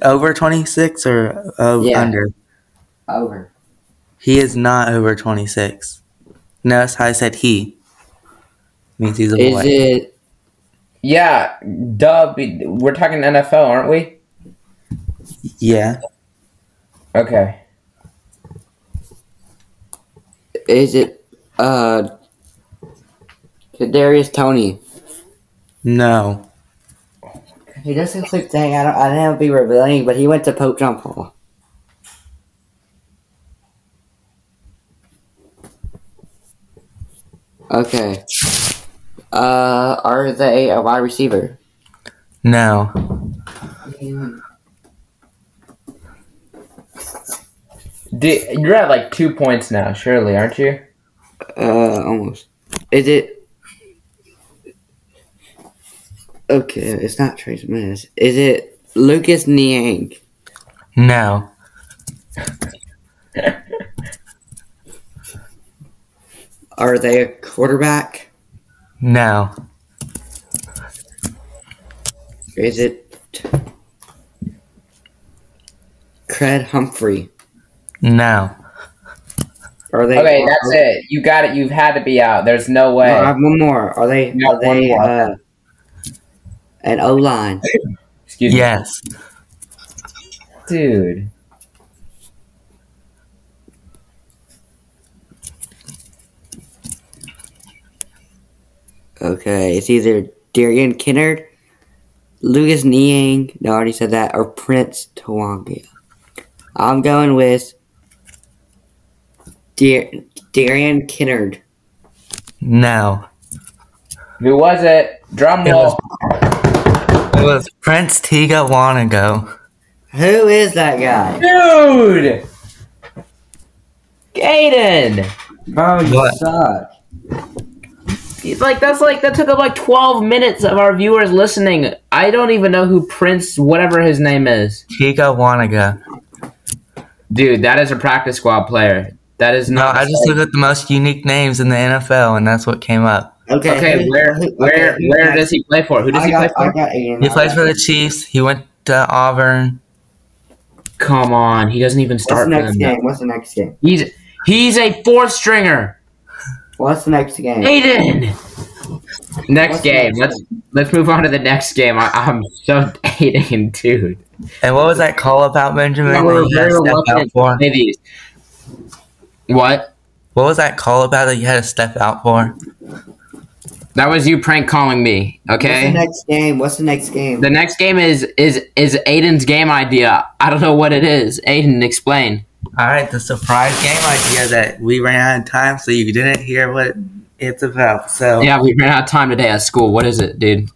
Over 26 or uh, Yeah. under? Over. He is not over 26. Notice how I said he. Means he's a Is boy. it Yeah, duh. We're talking NFL, aren't we? Yeah. Okay. is it uh Darius Toney? No. He doesn't click dang, I don't I didn't be revealing, but he went to Pope John Paul. Okay. Uh are they a wide receiver? No. D- you're at like two points now, surely, aren't you? Uh almost. Is it Okay, it's not Trey Smith. Is it Lucas Niang? No. Are they a quarterback? No. Is it Creed Humphrey? No. Are they? Okay, that's it. You got it. You've had to be out. There's no way. No, I have one more. Are they? You Are they? Uh, an O line. Excuse Yes. me, Yes. dude. Okay, it's either Darian Kinnard, Lucas Niang. No, I already said that, or Prince Tawanga. I'm going with Dar- Darian Kinnard. No. Who was it? Drum It roll. It was Prince Tega Wanogho. Who is that guy? Dude! Gaiden! Bro, you What? suck. He's Like that's like that took up like 12 minutes of our viewers listening. I don't even know who Prince whatever his name is. Tega Wanogho. Dude, that is a practice squad player. That is No, not I just looked at the most unique names in the NFL, and that's what came up. Okay, Okay, where where okay, where who- does he play for? Who does I he got, play for? got He plays for the Chiefs. He went to Auburn. Come on, he doesn't even What's start the for next them. game? What's the next game? He's he's a fourth stringer. What's the next game? Aiden. Next What's game. next Let's let's move on to the next game. I, I'm so Aiden, dude. And what was that call about Benjamin? Yeah, that we're you had very to step out reluctant for? to play these. What? What was that call about that you had to step out for? That was you prank calling me. What's the Okay. next game? What's the next game? The next game is is is Aiden's game idea. I don't know what it is. Aiden, explain. All right, the surprise game idea that we ran out of time, so you didn't hear what it's about. So, Yeah, we ran out of time today at school. What is it, dude?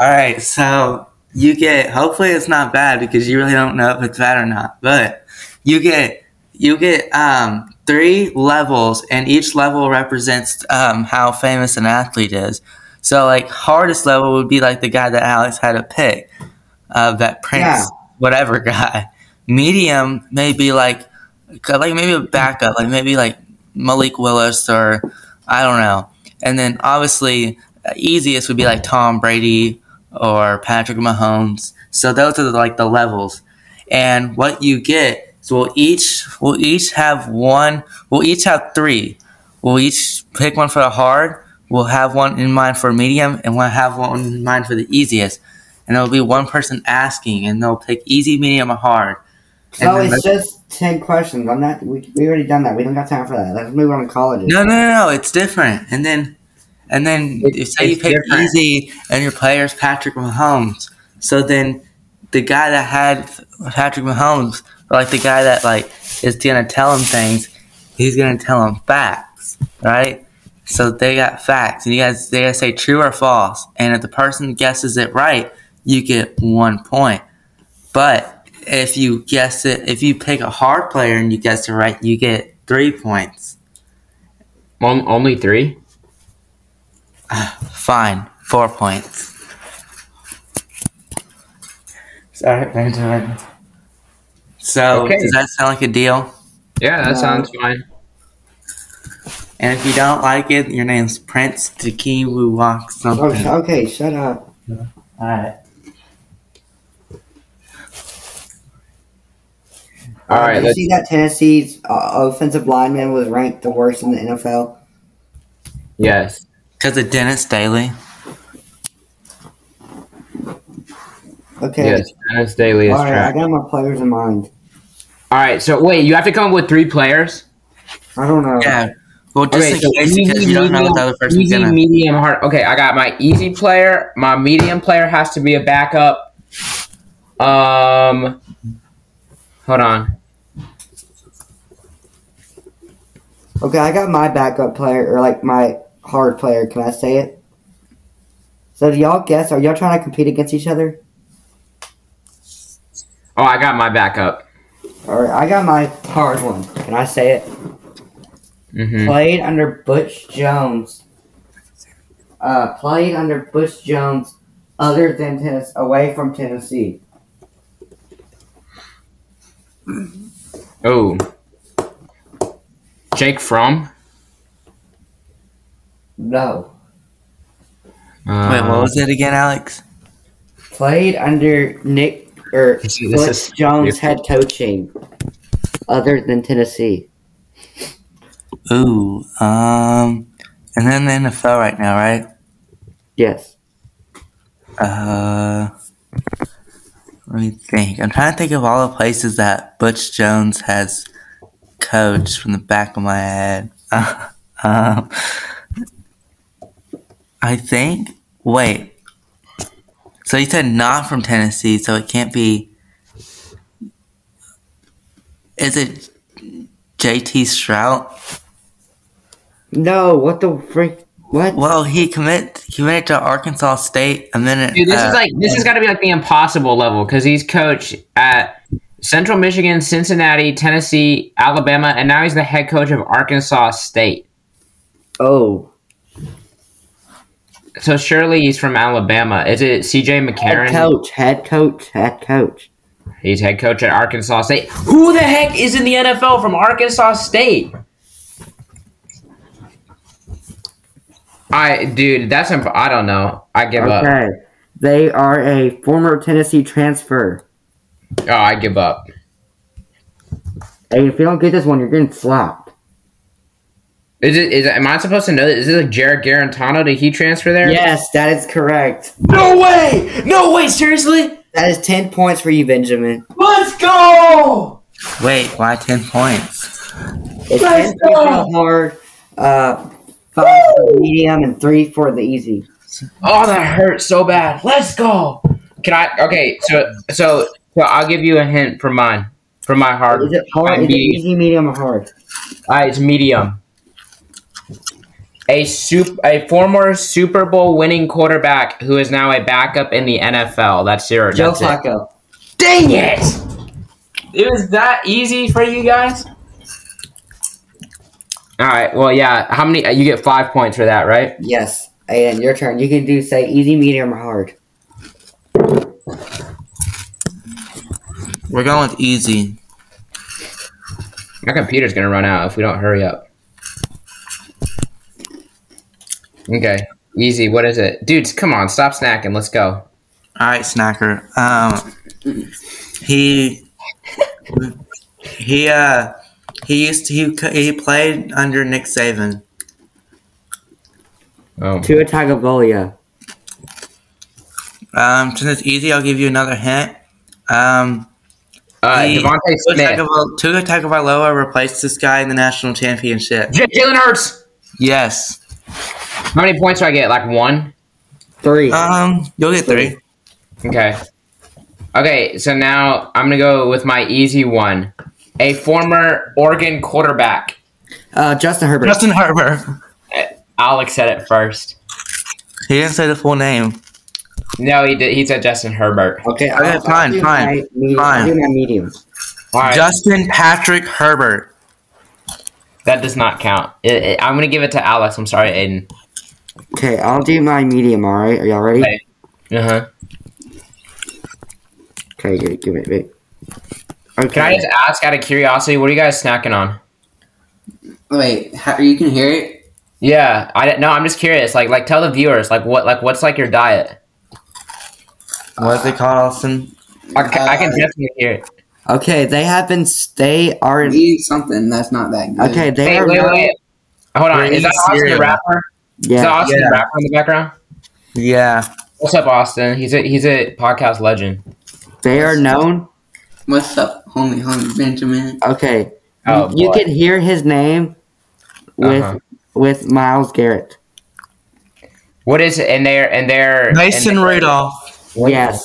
all right, so you get. Hopefully, it's not bad because you really don't know if it's bad or not. But you get you get um three levels, and each level represents um, how famous an athlete is. So, like, hardest level would be like the guy that Alex had to pick, uh, that Prince, Yeah. whatever guy. Medium may be like, like maybe a backup, like maybe like Malik Willis or I don't know. And then obviously, uh, easiest would be like Tom Brady or Patrick Mahomes. So those are like the levels. And what you get is we'll each we'll each have one. We'll each have three. We'll each pick one for the hard. We'll have one in mind for medium, and we'll have one in mind for the easiest. And there'll be one person asking, and they'll pick easy, medium, or hard. So it's just ten questions. I'm not. We, we already done that. We don't got time for that. Let's move on to colleges. No, no, no, no. It's different. And then, and then, It- if say you it's pick different. easy, and your player's Patrick Mahomes. So then, the guy that had Patrick Mahomes, like the guy that like is gonna tell him things, he's gonna tell him facts, right? So they got facts, and you guys they gotta say true or false. And if the person guesses it right, you get one point. But if you guess it, if you pick a hard player and you guess it right, you get three points. On- only three. Fine, four points. Sorry, Benjamin. So, Okay. does that sound like a deal? Yeah, that No. sounds fine. And if you don't like it, your name's Prince Takiwu Walk something. sh- okay, shut up. Alright. All right, Did you see that Tennessee's uh, offensive lineman was ranked the worst in the NFL? yes. Because of Dennis Daly. Okay. Yes, Dennis Daly is All right, I got my players in mind. All right, so wait, you have to come up with three players. I don't know. Yeah. Well, just Okay, in so case, because you don't know what the other person's easy, gonna. medium, hard. Okay, I got my easy player. My medium player has to be a backup. Um, hold on. Okay, I got my backup player or like my hard player. Can I say it? So do y'all guess? Are y'all trying to compete against each other? Oh, I got my backup. All right, I got my hard one. Can I say it? hmm Played under Butch Jones. Uh, played under Butch Jones, other than Tennessee, away from Tennessee. Oh, Jake Fromm. No, Uh, Wait, what was it again, Alex? played under Nick or This is- is Jones beautiful. head coaching, other than Tennessee. Ooh, um, and then the NFL right now, right? Yes. Uh, let me think. I'm trying to think of all the places that Butch Jones has coached from the back of my head. um, I think. Wait. So you said not from Tennessee, so it can't be. Is it JT Shrout? No, what the freak? What? Well, he commit committed to Arkansas State a minute. Dude, this uh, is like this has got to be like the impossible level because he's coached at Central Michigan, Cincinnati, Tennessee, Alabama, and now he's the head coach of Arkansas State. Oh, So surely he's from Alabama. Is it CJ head McCarron? coach, head coach, head coach. He's head coach at Arkansas State. Who the heck is in the NFL from Arkansas State? I dude, that's imp- I don't know. I give up. Okay, they are a former Tennessee transfer. Oh, I give up. Hey, if you don't get this one, you're getting slapped. Is it? Is it, am I supposed to know that? Is this like Jarrett Guarantano? Did he transfer there? Yes, that is correct. No way! No way! Seriously? That is ten points for you, Benjamin. Let's go! Wait, why ten points? It's Let's ten points go! the hard, uh, five for the medium, and three for the easy. Oh, that hurt so bad. Let's go. Can I? Okay, so so so I'll give you a hint for mine. For my hard. Is it hard? Is it easy, medium, or hard? Uh, it's medium. A soup, a former Super Bowl winning quarterback who is now a backup in the NFL. That's zero. Joe That's it. Flacco. Dang it! It was that easy for you guys. All right. Well, yeah. How many? You get five points for that, right? Yes. And your turn. You can do say easy, medium, or hard. We're going with easy. My computer's gonna run out if we don't hurry up. Okay. Easy. What is it, dudes? Come on, stop snacking. Let's go. All right, snacker. Um, he he uh he used to he he played under Nick Saban. Oh. Tua Tagovailoa. Um, since it's easy, I'll give you another hint. Um, Uh, he- DeVonta Smith. Tua Tagovailoa replaced this guy in the national championship. J- Jalen Hurts. Yes. How many points do I get? Like one. Three. Um, you'll get three. Okay. Okay, so now I'm gonna go with my easy one. A former Oregon quarterback. Uh, Justin Herbert. Justin Herbert. Alex said it first. He didn't say the full name. No, he did. He said Justin Herbert. Okay, Okay, fine, do fine, my medium, fine. I'll do my medium. All right, Justin Patrick Herbert. that does not count. It- it- I'm gonna give it to Alex. I'm sorry, Aiden. Okay, I'll do my medium. All right, are y'all ready? Okay. Uh huh. Okay, give, it, give it. Wait. Okay. Can I just ask out of curiosity, what are you guys snacking on? Wait, how, you can hear it? Yeah, I don't- no. I'm just curious. Like, like tell the viewers, like what, like what's like your diet? What's it called, Austin? I, ca- I can Uh, definitely hear it. Okay, they have been. They are. Eat something that's not that good. Okay, they Wait, are. wait, known- wait. Hold on. Is that eating Austin the cereal. rapper? Is that Austin Yeah. the rapper in the background? Yeah. What's up, Austin? He's a he's a podcast legend. They are known. What's up, homie, homie Benjamin? Okay. Oh, you boy. can hear his name with Uh-huh. with Myles Garrett. What is it? And they're and they're Mason and they're- Rudolph. Yes,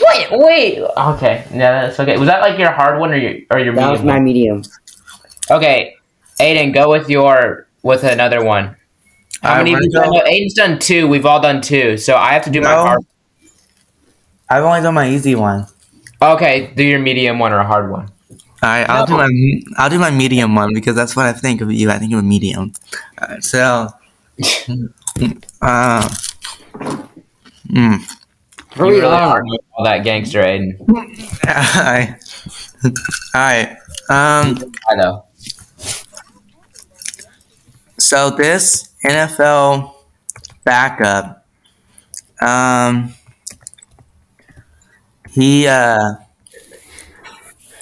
Wait, wait. Okay, no, that's okay. Was that like your hard one or your or your that was medium? my one? medium. Okay, Aiden, go with your with another one. How many? we're Have you gonna done? go- No, Aiden's done two. We've all done two, so I have to do my No. hard. I've only done my easy one. Okay, do your medium one or a hard one. All right, I'll No. do my I'll do my medium one because that's what I think of you. I think of a medium. Uh, so, uh, mm, You really are all that gangster, Aiden. I, all right. Um, I know. so this NFL backup, um, he uh,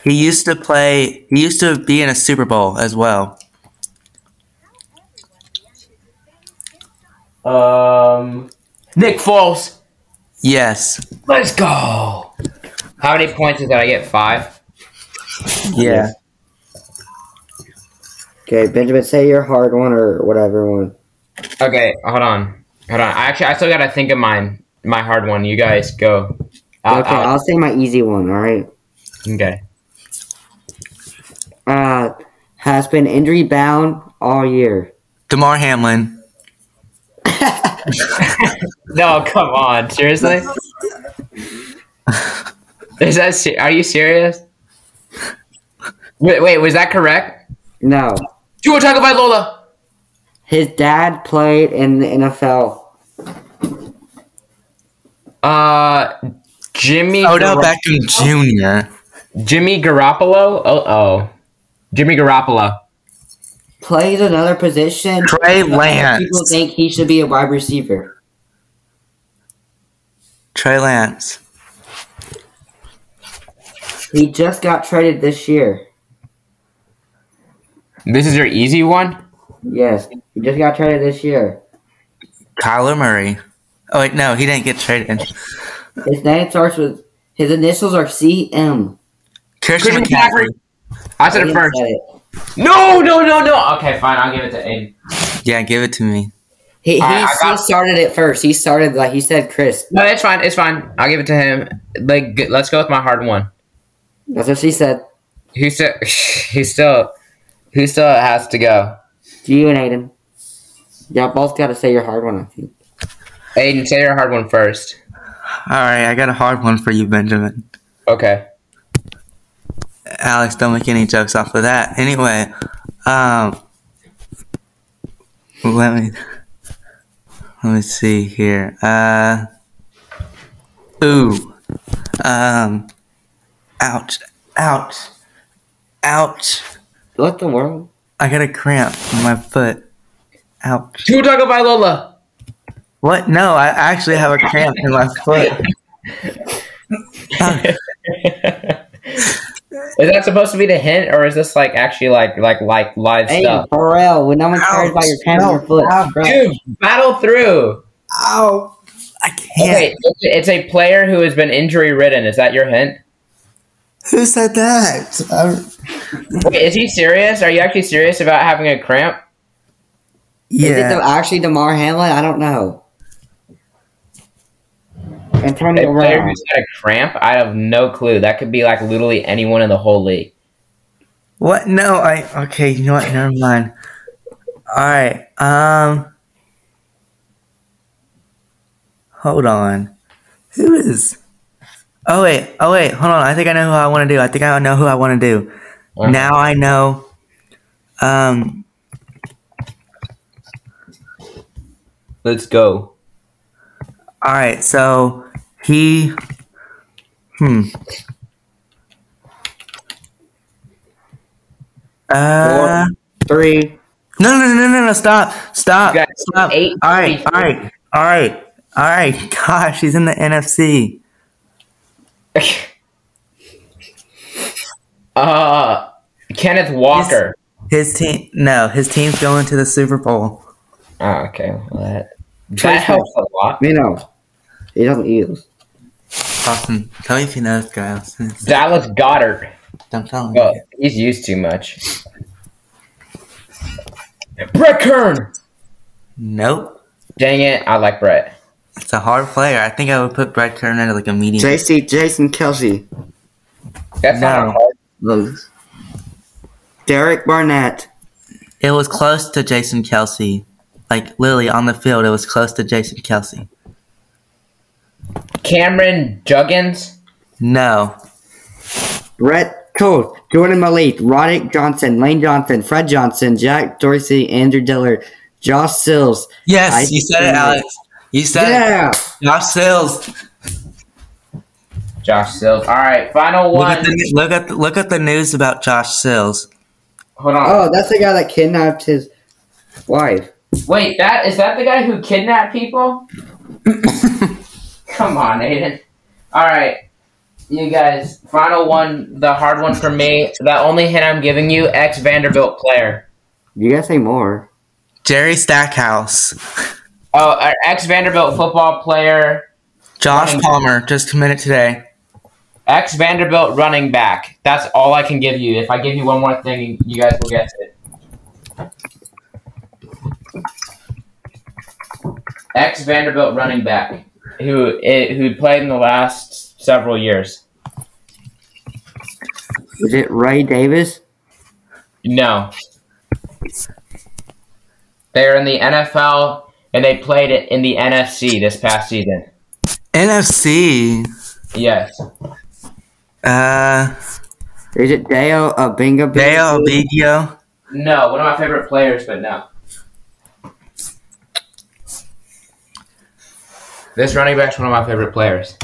he used to play. He used to be in a Super Bowl as well. Um, Nick Foles. Yes. Let's go. How many points did I get? Five. Yeah. Okay, Benjamin, say your hard one or whatever one. Okay, hold on, hold on. I actually, I still gotta think of mine, my hard one. You guys go. I'll- okay, I'll- I'll say my easy one. All right. okay. Uh, has been injury bound all year. Damar Hamlin. No, come on. Seriously? Is that? se- Are you serious? Wait, wait. Was that correct? No, You were talking about Lola. his dad played in the NFL. Uh, Jimmy. Odell Gar- Beckham Jr. Jimmy Garoppolo. Oh, oh. Jimmy Garoppolo. Plays another position. Trey Lance. People think he should be a wide receiver. Trey Lance. He just got traded this year. This is your easy one. Yes, he just got traded this year. Kyler Murray. Oh wait, no, he didn't get traded. His name starts with his initials are CM. Christian Christian McCaffrey. I said it first. said it. No, no, no, no. Okay, fine. I'll give it to Aiden. Yeah, give it to me. He, he, Alright, I got- he started it first. He started like he said, Chris. No, it's fine. It's fine. I'll give it to him. Like, g- let's go with my hard one. That's what she said. He still, he still, he still has to go. You and Aiden. Y'all both got to say your hard one. I think. Aiden, say your hard one first. All right, I got a hard one for you, Benjamin. Okay. Alex, don't make any jokes off of that. Anyway, um, Let me let me see here. Uh, ooh, um, ouch, ouch, ouch. What the world? I got a cramp in my foot. Ouch. Tua Tagovailoa. What? No, I actually have a cramp in my foot. Is that supposed to be the hint, or is this like actually like like like live stuff? Hey, stuff? Pharrell, when no one cares about your camera No, your foot. no, bro. Dude, battle through. Ow! I can't. Okay, it's a player who has been injury ridden. Is that your hint? Who said that? Wait, is he serious? Are you actually serious about having a cramp? Is it the, yeah. actually Damar Hamlin? I don't know. A Antonio player Brown. who's had a cramp? I have no clue. That could be like literally anyone in the whole league. What? No, I. Okay, you know what? Never mind. All right. Um. Hold on. Who is? Oh wait. Oh wait. Hold on. I think I know who I want to do. I think I know who I want to do. Now I know. Um. Let's go. All right. So he. Hmm. Uh. Three. No, no, no, no, no! Stop! Stop! Got Stop! eight all right, people. all right, all right, all right. Gosh, he's in the NFC. uh, Kenneth Walker. His team, no, his team's going to the Super Bowl. Oh, okay. Well, that that helps a lot. You know, he doesn't use. Austin, tell me if you know this guy. Austin. Dallas Goedert. Don't tell me. Well, he's used too much. Brett Kern. Nope. Dang it! I like Brett. It's a hard player. I think I would put Brett Kern at like a medium. JC Jason Kelce. That's not No. hard. Those. Derek Barnett. It was close to Jason Kelce. Like literally on the field, it was close to Jason Kelce. Cameron Jurgens. No. Brett Cole. Jordan Malik. Roddick Johnson. Lane Johnson. Fred Johnson. Jack Dorsey. Andrew Dillard. Josh Sills. Yes, I- you said it, Alex. You said Yeah. it. Josh Sills. Josh Sills. All right, final Look at one. the look at the, look at the news about Josh Sills. Hold on. Oh, that's the guy that kidnapped his wife. Wait, that is that the guy who kidnapped people? Come on, Aiden. All right, you guys. Final one, the hard one for me. The only hint I'm giving you: ex Vanderbilt player. You gotta say more. Jerry Stackhouse. Oh, uh, ex Vanderbilt football player. Josh Running- Palmer just committed today. Ex Vanderbilt running back. That's all I can give you. If I give you one more thing, you guys will guess it. Ex Vanderbilt running back who who played in the last several years. Is it Ray Davis? No. They're in the NFL and they played it in the NFC this past season. NFC. Yes. Uh, Is it Dale Abinga? Dale Bigio. No, one of my favorite players, but no. This running back's one of my favorite players.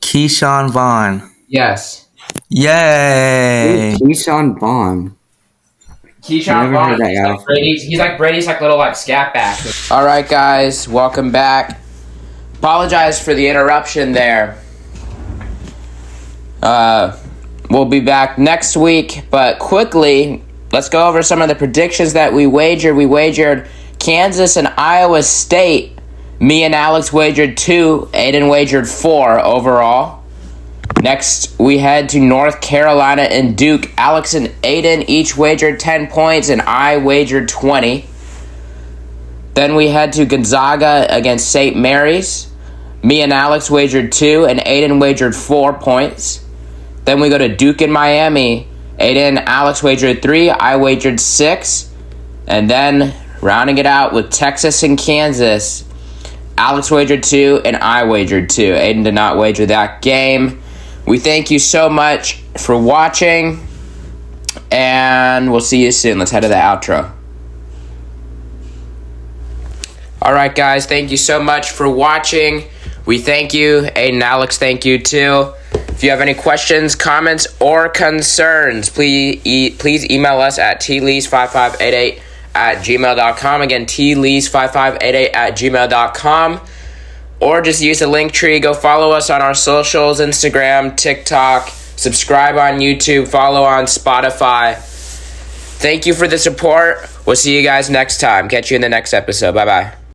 Ke'Shawn Vaughn. Yes. Yay! Ke'Shawn Vaughn. Ke'Shawn Vaughn. heard that He's like Brady's. He's like Brady's like little like scat back. All right, guys, welcome back. Apologize for the interruption there. Uh, we'll be back next week, but quickly, let's go over some of the predictions that we wagered. We wagered Kansas and Iowa State. Me and Alex wagered two. Aiden wagered four overall. Next, we head to North Carolina and Duke. Alex and Aiden each wagered 10 points, and I wagered 20. Then we head to Gonzaga against St. Mary's. Me and Alex wagered 2, and Aiden wagered 4 points. Then we go to Duke in Miami. Aiden and Alex wagered 3, I wagered 6. And then rounding it out with Texas and Kansas. Alex wagered 2, and I wagered 2. Aiden did not wager that game. We thank you so much for watching, and we'll see you soon. Let's head to the outro. All right, guys, thank you so much for watching. We thank you. Aiden Alex, thank you too. If you have any questions, comments, or concerns, please e- please email us at tlease5588 at gmail.com. Again, tlease5588 at gmail.com. Or just use the link tree. Go follow us on our socials Instagram, TikTok, subscribe on YouTube, follow on Spotify. Thank you for the support. We'll see you guys next time. Catch you in the next episode. Bye bye.